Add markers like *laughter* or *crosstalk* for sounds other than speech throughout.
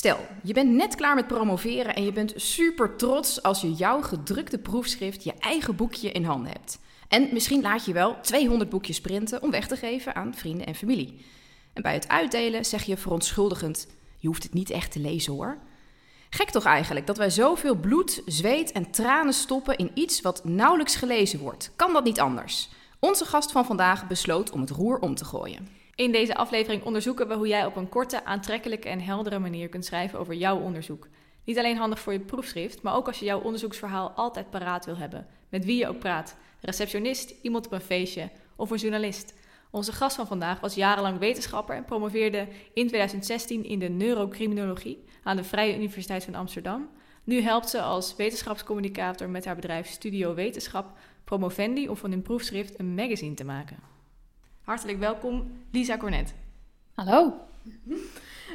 Stel, je bent net klaar met promoveren en je bent super trots als je jouw gedrukte proefschrift, je eigen boekje in handen hebt. En misschien laat je wel 200 boekjes printen om weg te geven aan vrienden en familie. En bij het uitdelen zeg je verontschuldigend: Je hoeft het niet echt te lezen hoor. Gek toch eigenlijk dat wij zoveel bloed, zweet en tranen stoppen in iets wat nauwelijks gelezen wordt? Kan dat niet anders? Onze gast van vandaag besloot om het roer om te gooien. In deze aflevering onderzoeken we hoe jij op een korte, aantrekkelijke en heldere manier kunt schrijven over jouw onderzoek. Niet alleen handig voor je proefschrift, maar ook als je jouw onderzoeksverhaal altijd paraat wil hebben. Met wie je ook praat. Receptionist, iemand op een feestje of een journalist. Onze gast van vandaag was jarenlang wetenschapper en promoveerde in 2016 in de neurocriminologie aan de Vrije Universiteit van Amsterdam. Nu helpt ze als wetenschapscommunicator met haar bedrijf Studio Wetenschap promovendi om van hun proefschrift een magazine te maken. Hartelijk welkom, Lisa Cornet. Hallo.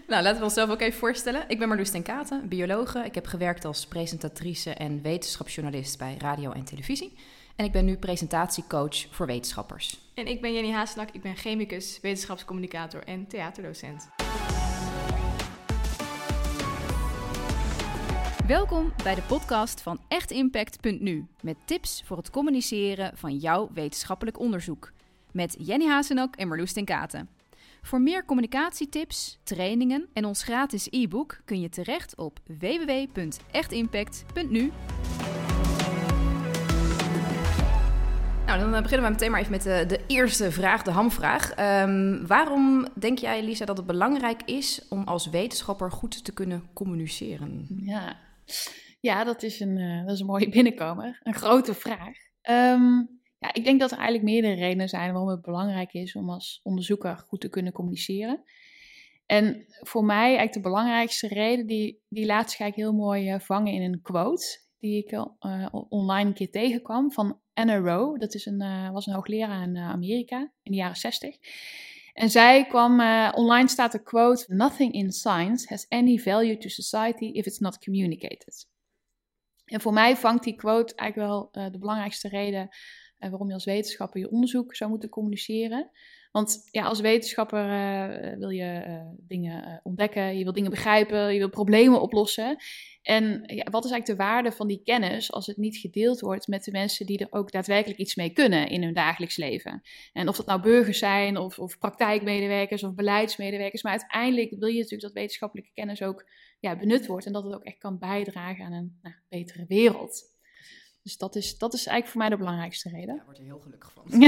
Nou, laten we onszelf ook even voorstellen. Ik ben Marloes ten Katen, biologe. Ik heb gewerkt als presentatrice en wetenschapsjournalist bij radio en televisie. En ik ben nu presentatiecoach voor wetenschappers. En ik ben Jenny Haasnak, ik ben chemicus, wetenschapscommunicator en theaterdocent. Welkom bij de podcast van echtimpact.nu met tips voor het communiceren van jouw wetenschappelijk onderzoek. Met Jenny Hazenak en Marloes ten Katen. Voor meer communicatietips, trainingen en ons gratis e-book kun je terecht op www.echtimpact.nu. Nou, dan beginnen we meteen maar even met de, de eerste vraag, de hamvraag. Um, waarom denk jij, Lisa, dat het belangrijk is om als wetenschapper goed te kunnen communiceren? Ja, ja dat, is een, uh, dat is een mooie binnenkomer. Een grote vraag. Um, ik denk dat er eigenlijk meerdere redenen zijn waarom het belangrijk is om als onderzoeker goed te kunnen communiceren. En voor mij eigenlijk de belangrijkste reden, die, die laat zich eigenlijk heel mooi uh, vangen in een quote die ik uh, online een keer tegenkwam van Anna Rowe. Dat is een, uh, was een hoogleraar in Amerika in de jaren 60. En zij kwam, online staat de quote: Nothing in science has any value to society if it's not communicated. En voor mij vangt die quote eigenlijk wel de belangrijkste reden en waarom je als wetenschapper je onderzoek zou moeten communiceren. Want ja, als wetenschapper uh, wil je uh, dingen uh, ontdekken, je wil dingen begrijpen, je wil problemen oplossen. En ja, wat is eigenlijk de waarde van die kennis als het niet gedeeld wordt met de mensen die er ook daadwerkelijk iets mee kunnen in hun dagelijks leven? En of dat nou burgers zijn, of, of praktijkmedewerkers, of beleidsmedewerkers. Maar uiteindelijk wil je natuurlijk dat wetenschappelijke kennis ook ja, benut wordt en dat het ook echt kan bijdragen aan een nou, betere wereld. Dus dat is, dat is eigenlijk voor mij de belangrijkste reden. Ja, wordt er heel gelukkig van. *laughs*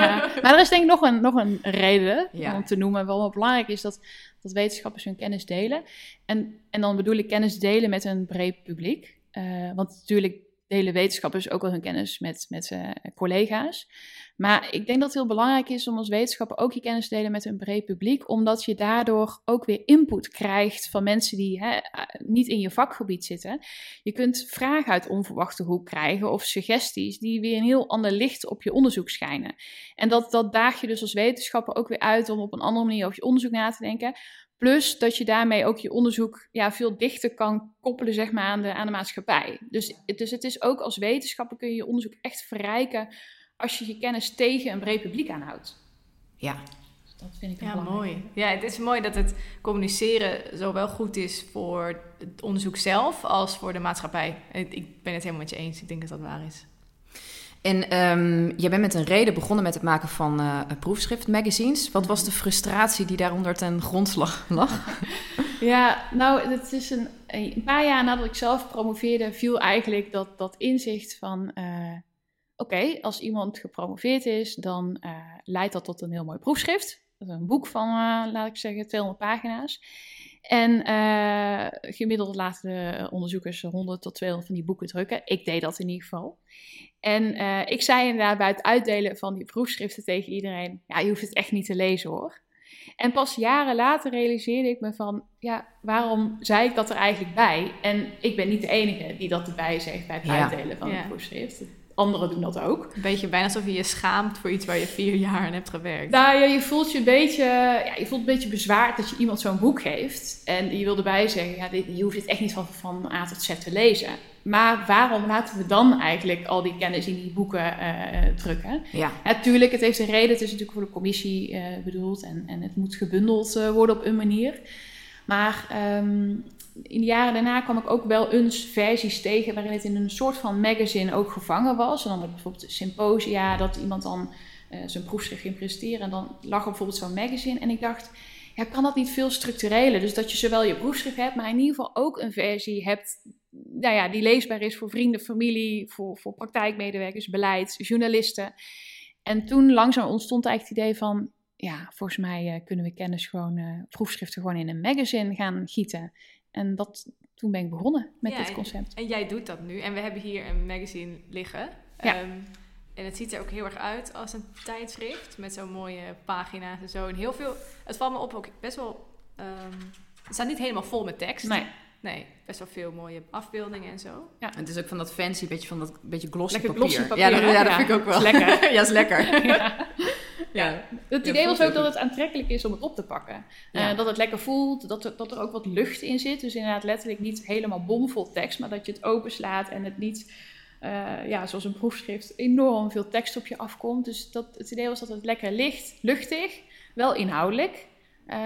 *laughs* maar er is denk ik nog een, nog een reden om te noemen waarom het belangrijk is dat, dat wetenschappers hun kennis delen. En, en dan bedoel ik kennis delen met een breed publiek. Uh, want natuurlijk delen wetenschappers ook wel hun kennis met, met uh, collega's. Maar ik denk dat het heel belangrijk is om als wetenschapper ook je kennis te delen met een breed publiek, omdat je daardoor ook weer input krijgt van mensen die hè, niet in je vakgebied zitten. Je kunt vragen uit onverwachte hoek krijgen of suggesties die weer een heel ander licht op je onderzoek schijnen. En dat, dat daag je dus als wetenschapper ook weer uit om op een andere manier over je onderzoek na te denken. Plus dat je daarmee ook je onderzoek ja, veel dichter kan koppelen zeg maar, aan, de, aan de maatschappij. Dus, dus het is ook als wetenschapper kun je je onderzoek echt verrijken als je je kennis tegen een breed publiek aanhoudt. Ja. Dus dat vind ik ja, mooi. Ja, het is mooi dat het communiceren zowel goed is voor het onderzoek zelf als voor de maatschappij. Ik ben het helemaal met je eens. Ik denk dat dat waar is. En um, je bent met een reden begonnen met het maken van uh, proefschriftmagazines. Wat was de frustratie die daaronder ten grondslag lag? *laughs* ja, nou, het is een, een paar jaar nadat ik zelf promoveerde, viel eigenlijk dat, dat inzicht van... Uh, Oké, als iemand gepromoveerd is, dan uh, leidt dat tot een heel mooi proefschrift. Dat is een boek van, laat ik zeggen, 200 pagina's. En gemiddeld laten de onderzoekers 100 tot 200 van die boeken drukken. Ik deed dat in ieder geval. En uh, ik zei inderdaad bij het uitdelen van die proefschriften tegen iedereen: ja, je hoeft het echt niet te lezen hoor. En pas jaren later realiseerde ik me van, ja, waarom zei ik dat er eigenlijk bij? En ik ben niet de enige die dat erbij zegt bij het uitdelen van ja. een proefschrift anderen doen dat ook. Een beetje bijna alsof je je schaamt voor iets waar je vier jaar aan hebt gewerkt. Nou ja, je voelt je een beetje, ja, je voelt een beetje bezwaard dat je iemand zo'n boek geeft. En je wil erbij zeggen, ja, dit, je hoeft het echt niet van, van A tot Z te lezen. Maar waarom laten we dan eigenlijk al die kennis in die boeken uh, drukken? Ja. Natuurlijk, het heeft een reden. Het is natuurlijk voor de commissie uh, bedoeld. En, en het moet gebundeld uh, worden op een manier. Maar ehm, in de jaren daarna kwam ik ook wel eens versies tegen waarin het in een soort van magazine ook gevangen was. En dan bijvoorbeeld symposia, dat iemand dan uh, zijn proefschrift ging presenteren. En dan lag er bijvoorbeeld zo'n magazine. En ik dacht, ja, kan dat niet veel structureler? Dus dat je zowel je proefschrift hebt, maar in ieder geval ook een versie hebt nou ja, die leesbaar is voor vrienden, familie, voor, voor praktijkmedewerkers, beleid, journalisten. En toen langzaam ontstond eigenlijk het idee van, ja, volgens mij uh, kunnen we kennis gewoon, uh, proefschriften gewoon in een magazine gaan gieten. En dat, toen ben ik begonnen met Ja, dit en- concept. En jij doet dat nu. En we hebben hier een magazine liggen. Ja. Ehm, en het ziet er ook heel erg uit als een tijdschrift. Met zo'n mooie pagina's en zo. En heel veel... Het valt me op ook best wel... ehm, het staat niet helemaal vol met tekst. Nee, Nee, best wel veel mooie afbeeldingen en zo. En het is ook van dat fancy, beetje van dat beetje glossy Lekker papier. glossy papier, Ja, dat, ja, Ja, vind ik ook wel. lekker. *laughs* ja, is lekker. *laughs* ja. *laughs* ja. Het idee was ook dat het aantrekkelijk is om het op te pakken. Eh, dat het lekker voelt, dat er, dat er ook wat lucht in zit. Dus inderdaad letterlijk niet helemaal bomvol tekst, maar dat je het openslaat en het niet, eh, ja, zoals een proefschrift, enorm veel tekst op je afkomt. Dus dat, het idee was dat het lekker licht, luchtig, wel inhoudelijk, eh,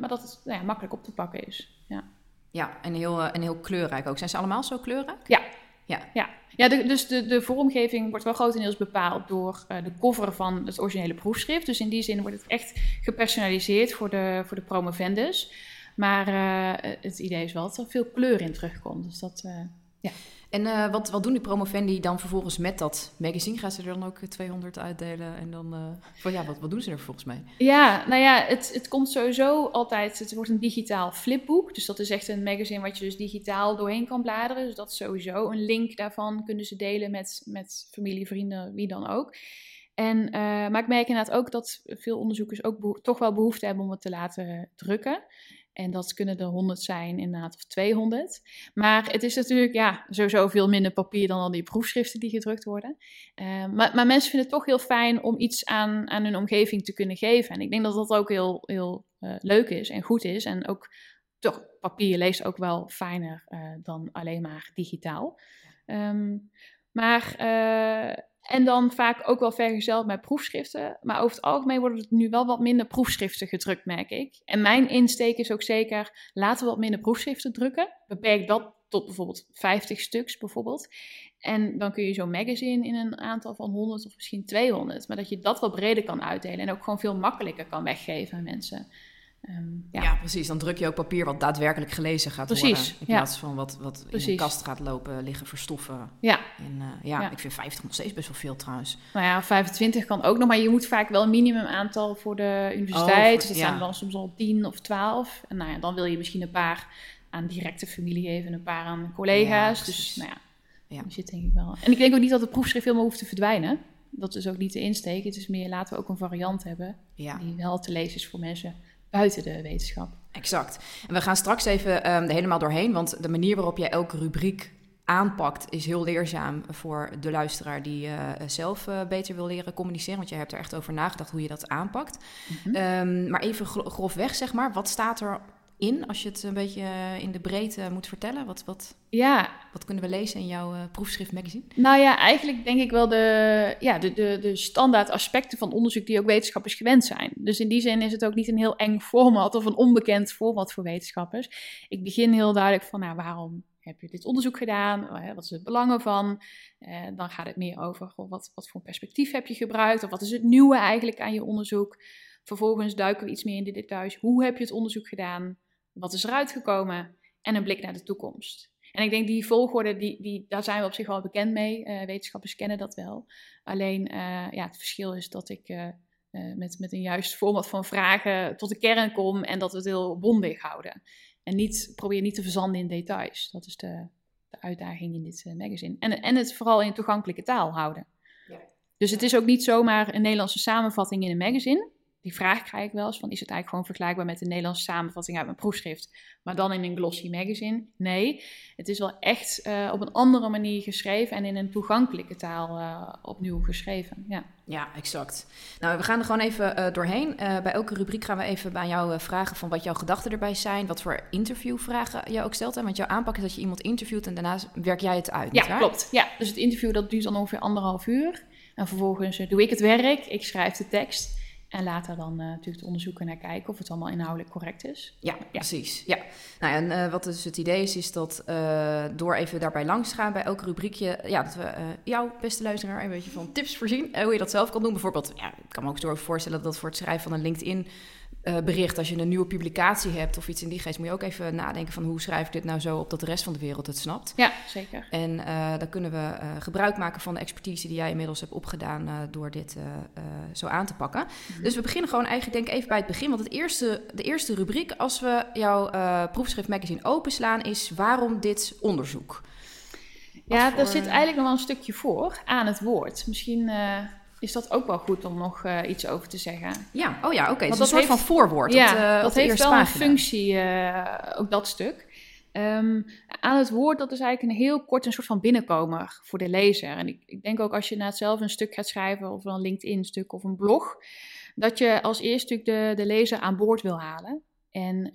maar dat het nou ja, makkelijk op te pakken is. Ja. Ja, en heel, en heel kleurrijk ook. Zijn ze allemaal zo kleurrijk? Ja. Ja. Ja, ja dus de, de vormgeving wordt wel grotendeels bepaald door eh, de cover van het originele proefschrift. Dus in die zin wordt het echt gepersonaliseerd voor de, voor de promovendus. Maar eh, het idee is wel dat er veel kleur in terugkomt. Dus dat, eh, En eh, wat, wat doen die promovendi dan vervolgens met dat magazine? Gaan ze er dan ook 200 uitdelen? En dan, eh, van, ja, wat, wat doen ze er volgens mij? Ja, nou ja, het, het komt sowieso altijd. Het wordt een digitaal flipboek. Dus dat is echt een magazine wat je dus digitaal doorheen kan bladeren. Dus dat is sowieso een link daarvan kunnen ze delen met, met familie, vrienden, wie dan ook. En, eh, maar ik merk inderdaad ook dat veel onderzoekers ook toch wel behoefte hebben om het te laten drukken. En dat kunnen er 100 zijn, inderdaad, of 200. Maar het is natuurlijk ja, sowieso veel minder papier dan al die proefschriften die gedrukt worden. Eh, maar, maar mensen vinden het toch heel fijn om iets aan, aan hun omgeving te kunnen geven. En ik denk dat dat ook heel, heel eh, leuk is en goed is. En ook toch, papier leest ook wel fijner eh, dan alleen maar digitaal. Ehm, maar, en dan vaak ook wel vergezeld met proefschriften. Maar over het algemeen worden er nu wel wat minder proefschriften gedrukt, merk ik. En mijn insteek is ook zeker, laten we wat minder proefschriften drukken. Beperk dat tot bijvoorbeeld 50 stuks bijvoorbeeld. En dan kun je zo'n magazine in een aantal van 100 of misschien 200. Maar dat je dat wat breder kan uitdelen en ook gewoon veel makkelijker kan weggeven aan mensen. Ehm, Ja. ja. precies. Dan druk je ook papier wat daadwerkelijk gelezen gaat Precies, worden. In ja. plaats van wat, wat in een kast gaat lopen, liggen, verstoffen. ja, En eh, ja, Ja. ik vind 50 nog steeds best wel veel trouwens. nou ja, 25 kan ook nog, maar je moet vaak wel een minimum aantal voor de universiteit. Oh, dus dat zijn dan soms al 10 of 12. En nou ja, dan wil je misschien een paar aan directe familie geven en een paar aan collega's. Dus nou ja, Ja. zit denk ik wel. En ik denk ook niet dat de proefschrift helemaal hoeft te verdwijnen. Dat is ook niet de insteek. Het is meer laten we ook een variant hebben die wel te lezen is voor mensen buiten de wetenschap. exact. En we gaan straks even er helemaal doorheen, want de manier waarop jij elke rubriek aanpakt is heel leerzaam voor de luisteraar die eh, zelf eh, beter wil leren communiceren. Want jij hebt er echt over nagedacht hoe je dat aanpakt. Mhm. Ehm, maar even gro- grofweg, zeg maar, wat staat er in als je het een beetje eh, in de breedte moet vertellen? Wat, wat, Ja, wat kunnen we lezen in jouw eh, proefschrift magazine? Nou ja, eigenlijk denk ik wel de, ja, de, de, de standaard aspecten van onderzoek die ook wetenschappers gewend zijn. Dus in die zin is het ook niet een heel eng format of een onbekend format voor wetenschappers. Ik begin heel duidelijk van, nou, waarom heb je dit onderzoek gedaan? Eh, Wat is het belang ervan? Eh, dan gaat het meer over, goh, wat, wat voor perspectief heb je gebruikt? Of wat is het nieuwe eigenlijk aan je onderzoek? Vervolgens duiken we iets meer in de details. Hoe heb je het onderzoek gedaan? Wat is eruit gekomen? En een blik naar de toekomst. En ik denk die volgorde, die, die, daar zijn we op zich wel bekend mee. Eh, wetenschappers kennen dat wel. Alleen eh, ja, het verschil is dat ik eh, met, met een juist format van vragen tot de kern kom en dat we het heel bondig houden. En niet, probeer niet te verzanden in details. Dat is de, de uitdaging in dit magazine. En, en het vooral in toegankelijke taal houden. Ja. Dus het is ook niet zomaar een Nederlandse samenvatting in een magazine. Die vraag krijg ik wel eens van, is het eigenlijk gewoon vergelijkbaar met de Nederlandse samenvatting uit mijn proefschrift, maar dan in een glossy magazine? Nee, het is wel echt eh, op een andere manier geschreven en in een toegankelijke taal eh, opnieuw geschreven. Ja. Ja, exact. Nou, we gaan er gewoon even eh, doorheen. Bij elke rubriek gaan we even bij jou vragen van wat jouw gedachten erbij zijn. Wat voor interviewvragen je ook stelt. Hè? Want jouw aanpak is dat je iemand interviewt en daarna werk jij het uit. Ja, niet waar? klopt. Ja, dus het interview dat duurt dan ongeveer anderhalf uur. En vervolgens doe ik het werk, ik schrijf de tekst. En laat daar dan natuurlijk de onderzoeker naar kijken of het allemaal inhoudelijk correct is. Ja, precies. Ja. Nou, en wat dus het idee is, is dat door even daarbij langs te gaan bij elk rubriekje, ja, dat we jouw beste luisteraar een beetje van tips voorzien. hoe je dat zelf kan doen. Bijvoorbeeld, ja, ik kan me ook zo voorstellen dat voor het schrijven van een LinkedIn uh, bericht, als je een nieuwe publicatie hebt of iets in die geest, moet je ook even nadenken van hoe schrijf ik dit nou zo op dat de rest van de wereld het snapt. Ja, zeker. En uh, dan kunnen we uh, gebruik maken van de expertise die jij inmiddels hebt opgedaan door dit zo aan te pakken. Mhm. Dus we beginnen gewoon eigenlijk denk ik even bij het begin, want het eerste, de eerste rubriek als we jouw proefschrift magazine openslaan is waarom dit onderzoek? ja, daar zit eigenlijk nog wel een stukje voor aan het woord. Misschien is dat ook wel goed om nog uh, iets over te zeggen. Ja, oh ja, oké. Okay. Dus een soort heeft, van voorwoord. Ja, op, uh, dat heeft wel pagina. een functie, uh, ook dat stuk. Um, aan het woord, dat is eigenlijk een heel kort een soort van binnenkomer voor de lezer. En ik, ik denk ook als je na zelf een stuk gaat schrijven, of een LinkedIn-stuk of een blog, dat je als eerst natuurlijk de, de lezer aan boord wil halen. En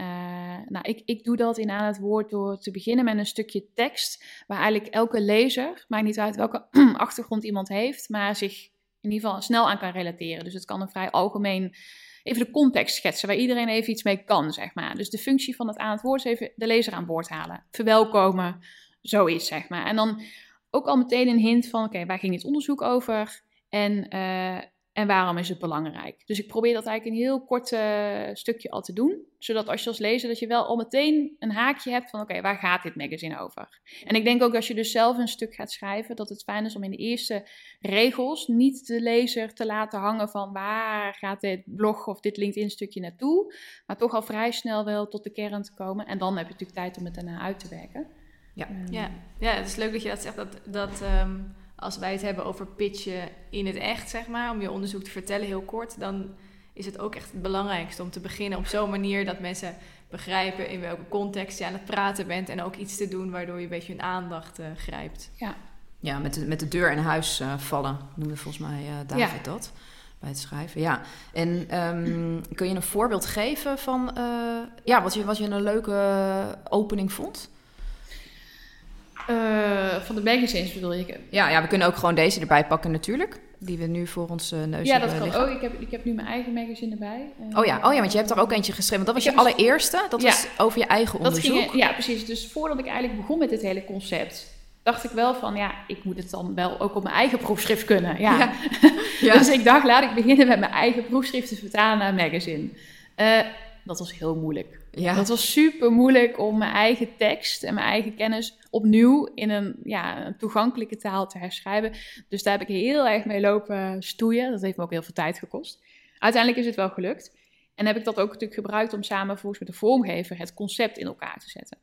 nou, ik, ik doe dat in aan het woord door te beginnen met een stukje tekst, waar eigenlijk elke lezer, maakt niet uit welke *clears throat* achtergrond iemand heeft, maar zich in ieder geval snel aan kan relateren. Dus het kan een vrij algemeen, even de context schetsen, waar iedereen even iets mee kan, zeg maar. Dus de functie van het aan het woord is even de lezer aan boord halen, verwelkomen, zoiets, zeg maar. En dan ook al meteen een hint van, oké, waar ging dit onderzoek over? En uh, en waarom is het belangrijk? Dus ik probeer dat eigenlijk een heel kort uh, stukje al te doen. Zodat als je als lezer dat je wel al meteen een haakje hebt van oké, waar gaat dit magazine over? En ik denk ook als je dus zelf een stuk gaat schrijven, dat het fijn is om in de eerste regels niet de lezer te laten hangen van waar gaat dit blog of dit LinkedIn stukje naartoe. Maar toch al vrij snel wel tot de kern te komen. En dan heb je natuurlijk tijd om het daarna uit te werken. Ja, um, ja. ja het is leuk dat je dat zegt. Dat, dat um als wij het hebben over pitchen in het echt, zeg maar, om je onderzoek te vertellen heel kort, dan is het ook echt het belangrijkste om te beginnen op zo'n manier dat mensen begrijpen in welke context je aan het praten bent en ook iets te doen waardoor je een beetje hun aandacht uh, grijpt. Ja, ja met, de, met de deur in huis uh, vallen, noemde volgens mij uh, David ja. dat bij het schrijven. Ja, en um, kun je een voorbeeld geven van ja, wat, je, wat je een leuke opening vond? Uh, van de magazines bedoel je? Ja, ja, we kunnen ook gewoon deze erbij pakken natuurlijk. Die we nu voor ons uh, neus ja, dat kan. Oh, ik heb, ik heb nu mijn eigen magazine erbij. Uh, oh, ja. oh ja, want je hebt er ook eentje geschreven. Dat was je allereerste. Dat was over je eigen onderzoek. Ging, ja, precies. Dus voordat ik eigenlijk begon met dit hele concept... dacht ik wel van, ja, ik moet het dan wel ook op mijn eigen proefschrift kunnen. Ja. ja. *laughs* dus ik dacht, laat ik beginnen met mijn eigen proefschrift te vertalen naar een magazine. dat was heel moeilijk. Ja. Dat was super moeilijk om mijn eigen tekst en mijn eigen kennis opnieuw in een, ja, een toegankelijke taal te herschrijven. Dus daar heb ik heel erg mee lopen stoeien. Dat heeft me ook heel veel tijd gekost. Uiteindelijk is het wel gelukt. En heb ik dat ook natuurlijk gebruikt om samen volgens met de vormgever het concept in elkaar te zetten.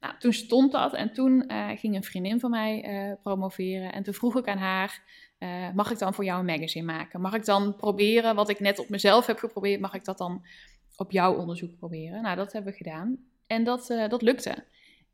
Nou, toen stond dat en toen uh, ging een vriendin van mij uh, promoveren. En toen vroeg ik aan haar, uh, mag ik dan voor jou een magazine maken? Mag ik dan proberen wat ik net op mezelf heb geprobeerd, mag ik dat dan op jouw onderzoek proberen. Nou, dat hebben we gedaan. En dat, uh, dat lukte.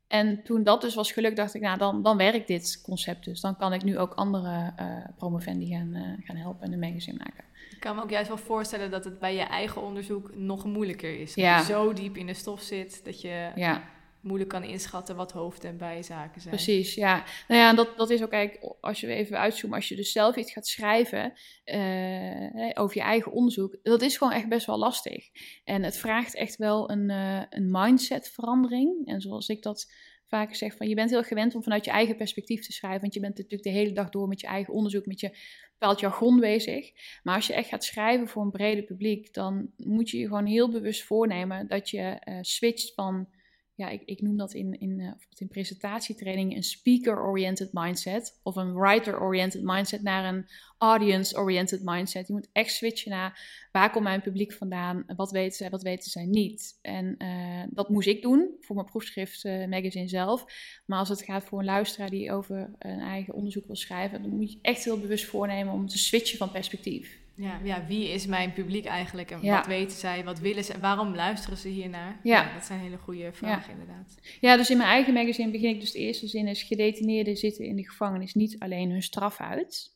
En toen dat dus was gelukt, dacht ik, nou, dan, dan werkt dit concept dus. Dan kan ik nu ook andere uh, promovendi gaan, uh, gaan helpen en een magazine maken. Ik kan me ook juist wel voorstellen dat het bij je eigen onderzoek nog moeilijker is. Dat je zo diep in de stof zit, dat je... Ja moeilijk kan inschatten wat hoofd- en bijzaken zijn. Precies, ja. Nou ja, dat, dat is ook eigenlijk, als je even uitzoomen, als je dus zelf iets gaat schrijven uh, over je eigen onderzoek, dat is gewoon echt best wel lastig. En het vraagt echt wel een, uh, een mindsetverandering. En zoals ik dat vaak zeg, van je bent heel gewend om vanuit je eigen perspectief te schrijven, want je bent natuurlijk de hele dag door met je eigen onderzoek, met je bepaald jargon bezig. Maar als je echt gaat schrijven voor een brede publiek, dan moet je je gewoon heel bewust voornemen dat je uh, switcht van ja, ik, ik noem dat in, in, uh, in presentatietraining een speaker-oriented mindset of een writer-oriented mindset naar een audience-oriented mindset. Je moet echt switchen naar waar komt mijn publiek vandaan, wat weten zij, wat weten zij niet. En uh, dat moest ik doen voor mijn proefschrift uh, magazine zelf. Maar als het gaat voor een luisteraar die over een eigen onderzoek wil schrijven, dan moet je echt heel bewust voornemen om te switchen van perspectief. Ja, ja, wie is mijn publiek eigenlijk en wat weten zij, wat willen ze en waarom luisteren ze hiernaar? Ja. ja dat zijn hele goede vragen inderdaad. Ja, dus in mijn eigen magazine begin ik dus de eerste zin is gedetineerden zitten in de gevangenis niet alleen hun straf uit.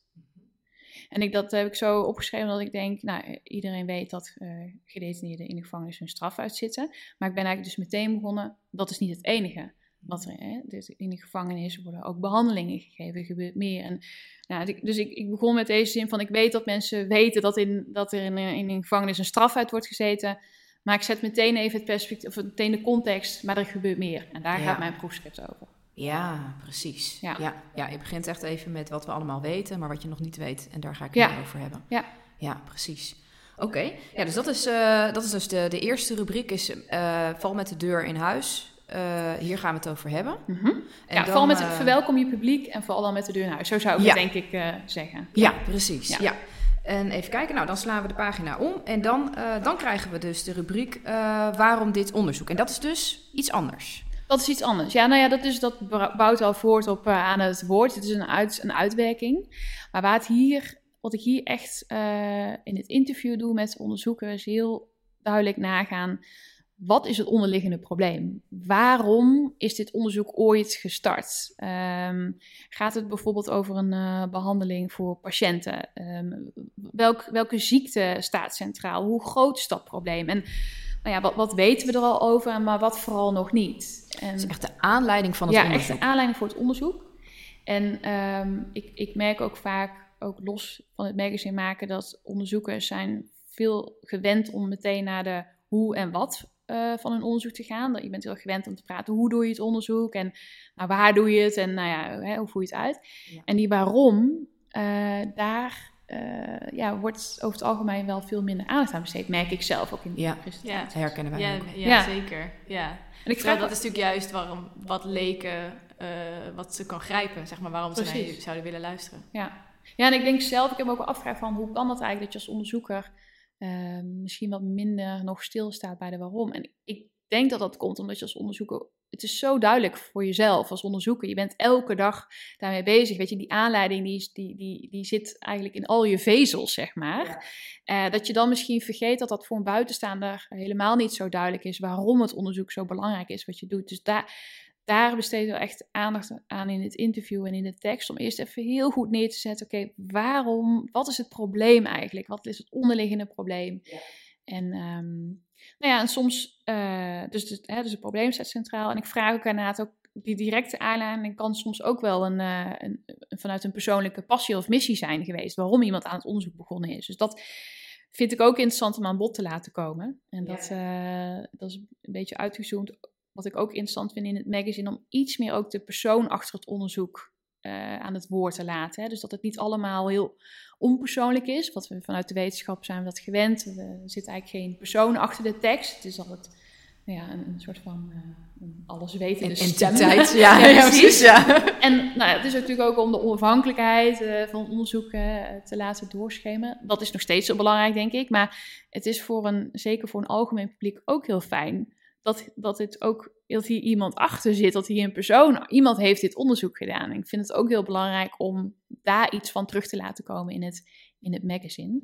En ik, dat heb ik zo opgeschreven dat ik denk, nou, iedereen weet dat uh, gedetineerden in de gevangenis hun straf uitzitten. Maar ik ben eigenlijk dus meteen begonnen, dat is niet het enige. Er, hè, dus in de gevangenis worden ook behandelingen gegeven, gebeurt meer. En, nou, dus ik, ik begon met deze zin van, ik weet dat mensen weten dat, in, dat er in, in een gevangenis een straf uit wordt gezeten, maar ik zet meteen even het perspectief, of meteen de context, maar er gebeurt meer. En daar Ja. gaat mijn proefschrift over. Ja, precies. Ja. Ja. Ja, je begint echt even met wat we allemaal weten, maar wat je nog niet weet. En daar ga ik Ja. het over hebben. Ja. Ja, precies. Oké, ja, dus dat is, eh, dat is dus de, de eerste rubriek, is eh, val met de deur in huis. Eh, hier gaan we het over hebben. Mhm. En ja, dan, val met, eh, verwelkom je publiek en val dan met de deur naar huis. Zo zou ik Ja. het denk ik eh, zeggen. Ja, precies. Ja. Ja. En even kijken, nou dan slaan we de pagina om. En dan, eh, dan krijgen we dus de rubriek eh, waarom dit onderzoek. En dat is dus iets anders. Dat is iets anders. Ja, nou ja, dat, is, dat bouwt al voort op eh, aan het woord. Het is een, uit, een uitwerking. Maar waar het hier, wat ik hier echt eh, in het interview doe met onderzoekers, heel duidelijk nagaan. Wat is het onderliggende probleem? Waarom is dit onderzoek ooit gestart? Ehm, gaat het bijvoorbeeld over een eh, behandeling voor patiënten? Ehm, welk, welke ziekte staat centraal? Hoe groot is dat probleem? En nou ja, wat, wat weten we er al over, maar wat vooral nog niet? En, Dat is echt de aanleiding van het ja, onderzoek. echt de aanleiding voor het onderzoek. En ehm, ik, ik merk ook vaak, ook los van het magazine maken, dat onderzoekers zijn veel gewend om meteen naar de hoe en wat eh, van hun onderzoek te gaan. Dat Je bent heel erg gewend om te praten, hoe doe je het onderzoek en nou, waar doe je het en nou ja, hè, hoe voer je het uit. Ja. En die waarom, eh, daar eh, ja, wordt over het algemeen wel veel minder aandacht aan besteed, merk ik zelf ook in de Ja. presentatie. Ja. Dat herkennen wij Ja, ook. ja, Ja. zeker. Ja. En ik Terwijl vraag dat is natuurlijk juist waarom wat leken, eh, wat ze kan grijpen, zeg maar, waarom ze naar je Precies. zouden willen luisteren. Ja. ja, en ik denk zelf, ik heb me ook wel afgevraagd van hoe kan dat eigenlijk dat je als onderzoeker eh, misschien wat minder nog stilstaat bij de waarom. En ik denk dat dat komt omdat je als onderzoeker, het is zo duidelijk voor jezelf als onderzoeker. Je bent elke dag daarmee bezig. Weet je, die aanleiding die, is- die, die, die zit eigenlijk in al je vezels, zeg maar. Eh, dat je dan misschien vergeet dat dat voor een buitenstaander helemaal niet zo duidelijk is waarom het onderzoek zo belangrijk is wat je doet. Dus daar, daar besteden we echt aandacht aan in het interview en in de tekst. Om eerst even heel goed neer te zetten: oké, waarom, wat is het probleem eigenlijk? Wat is het onderliggende probleem? En, ehm, nou ja, en soms, eh, dus, het, hè, dus het probleem staat centraal. En ik vraag ook inderdaad ook, die directe aanleiding kan soms ook wel een, eh, een, vanuit een persoonlijke passie of missie zijn geweest. Waarom iemand aan het onderzoek begonnen is. Dus dat vind ik ook interessant om aan bod te laten komen. En dat, eh, dat is een beetje uitgezoomd. Wat ik ook interessant vind in het magazine, om iets meer ook de persoon achter het onderzoek eh, aan het woord te laten. Hè. Dus dat het niet allemaal heel onpersoonlijk is. Wat we vanuit de wetenschap zijn we dat gewend. Er zit eigenlijk geen persoon achter de tekst. Het is altijd nou ja, een, een soort van uh, alleswetende stem. entiteit, *laughs* ja, ja, precies. Ja. En nou, ja, het is natuurlijk ook om de onafhankelijkheid uh, van onderzoek te laten doorschemen. Dat is nog steeds zo belangrijk, denk ik. Maar het is voor een, zeker voor een algemeen publiek ook heel fijn dat, dat, het ook, dat hier iemand achter zit, dat hier een persoon, iemand heeft dit onderzoek gedaan. En ik vind het ook heel belangrijk om daar iets van terug te laten komen in het, in het magazine.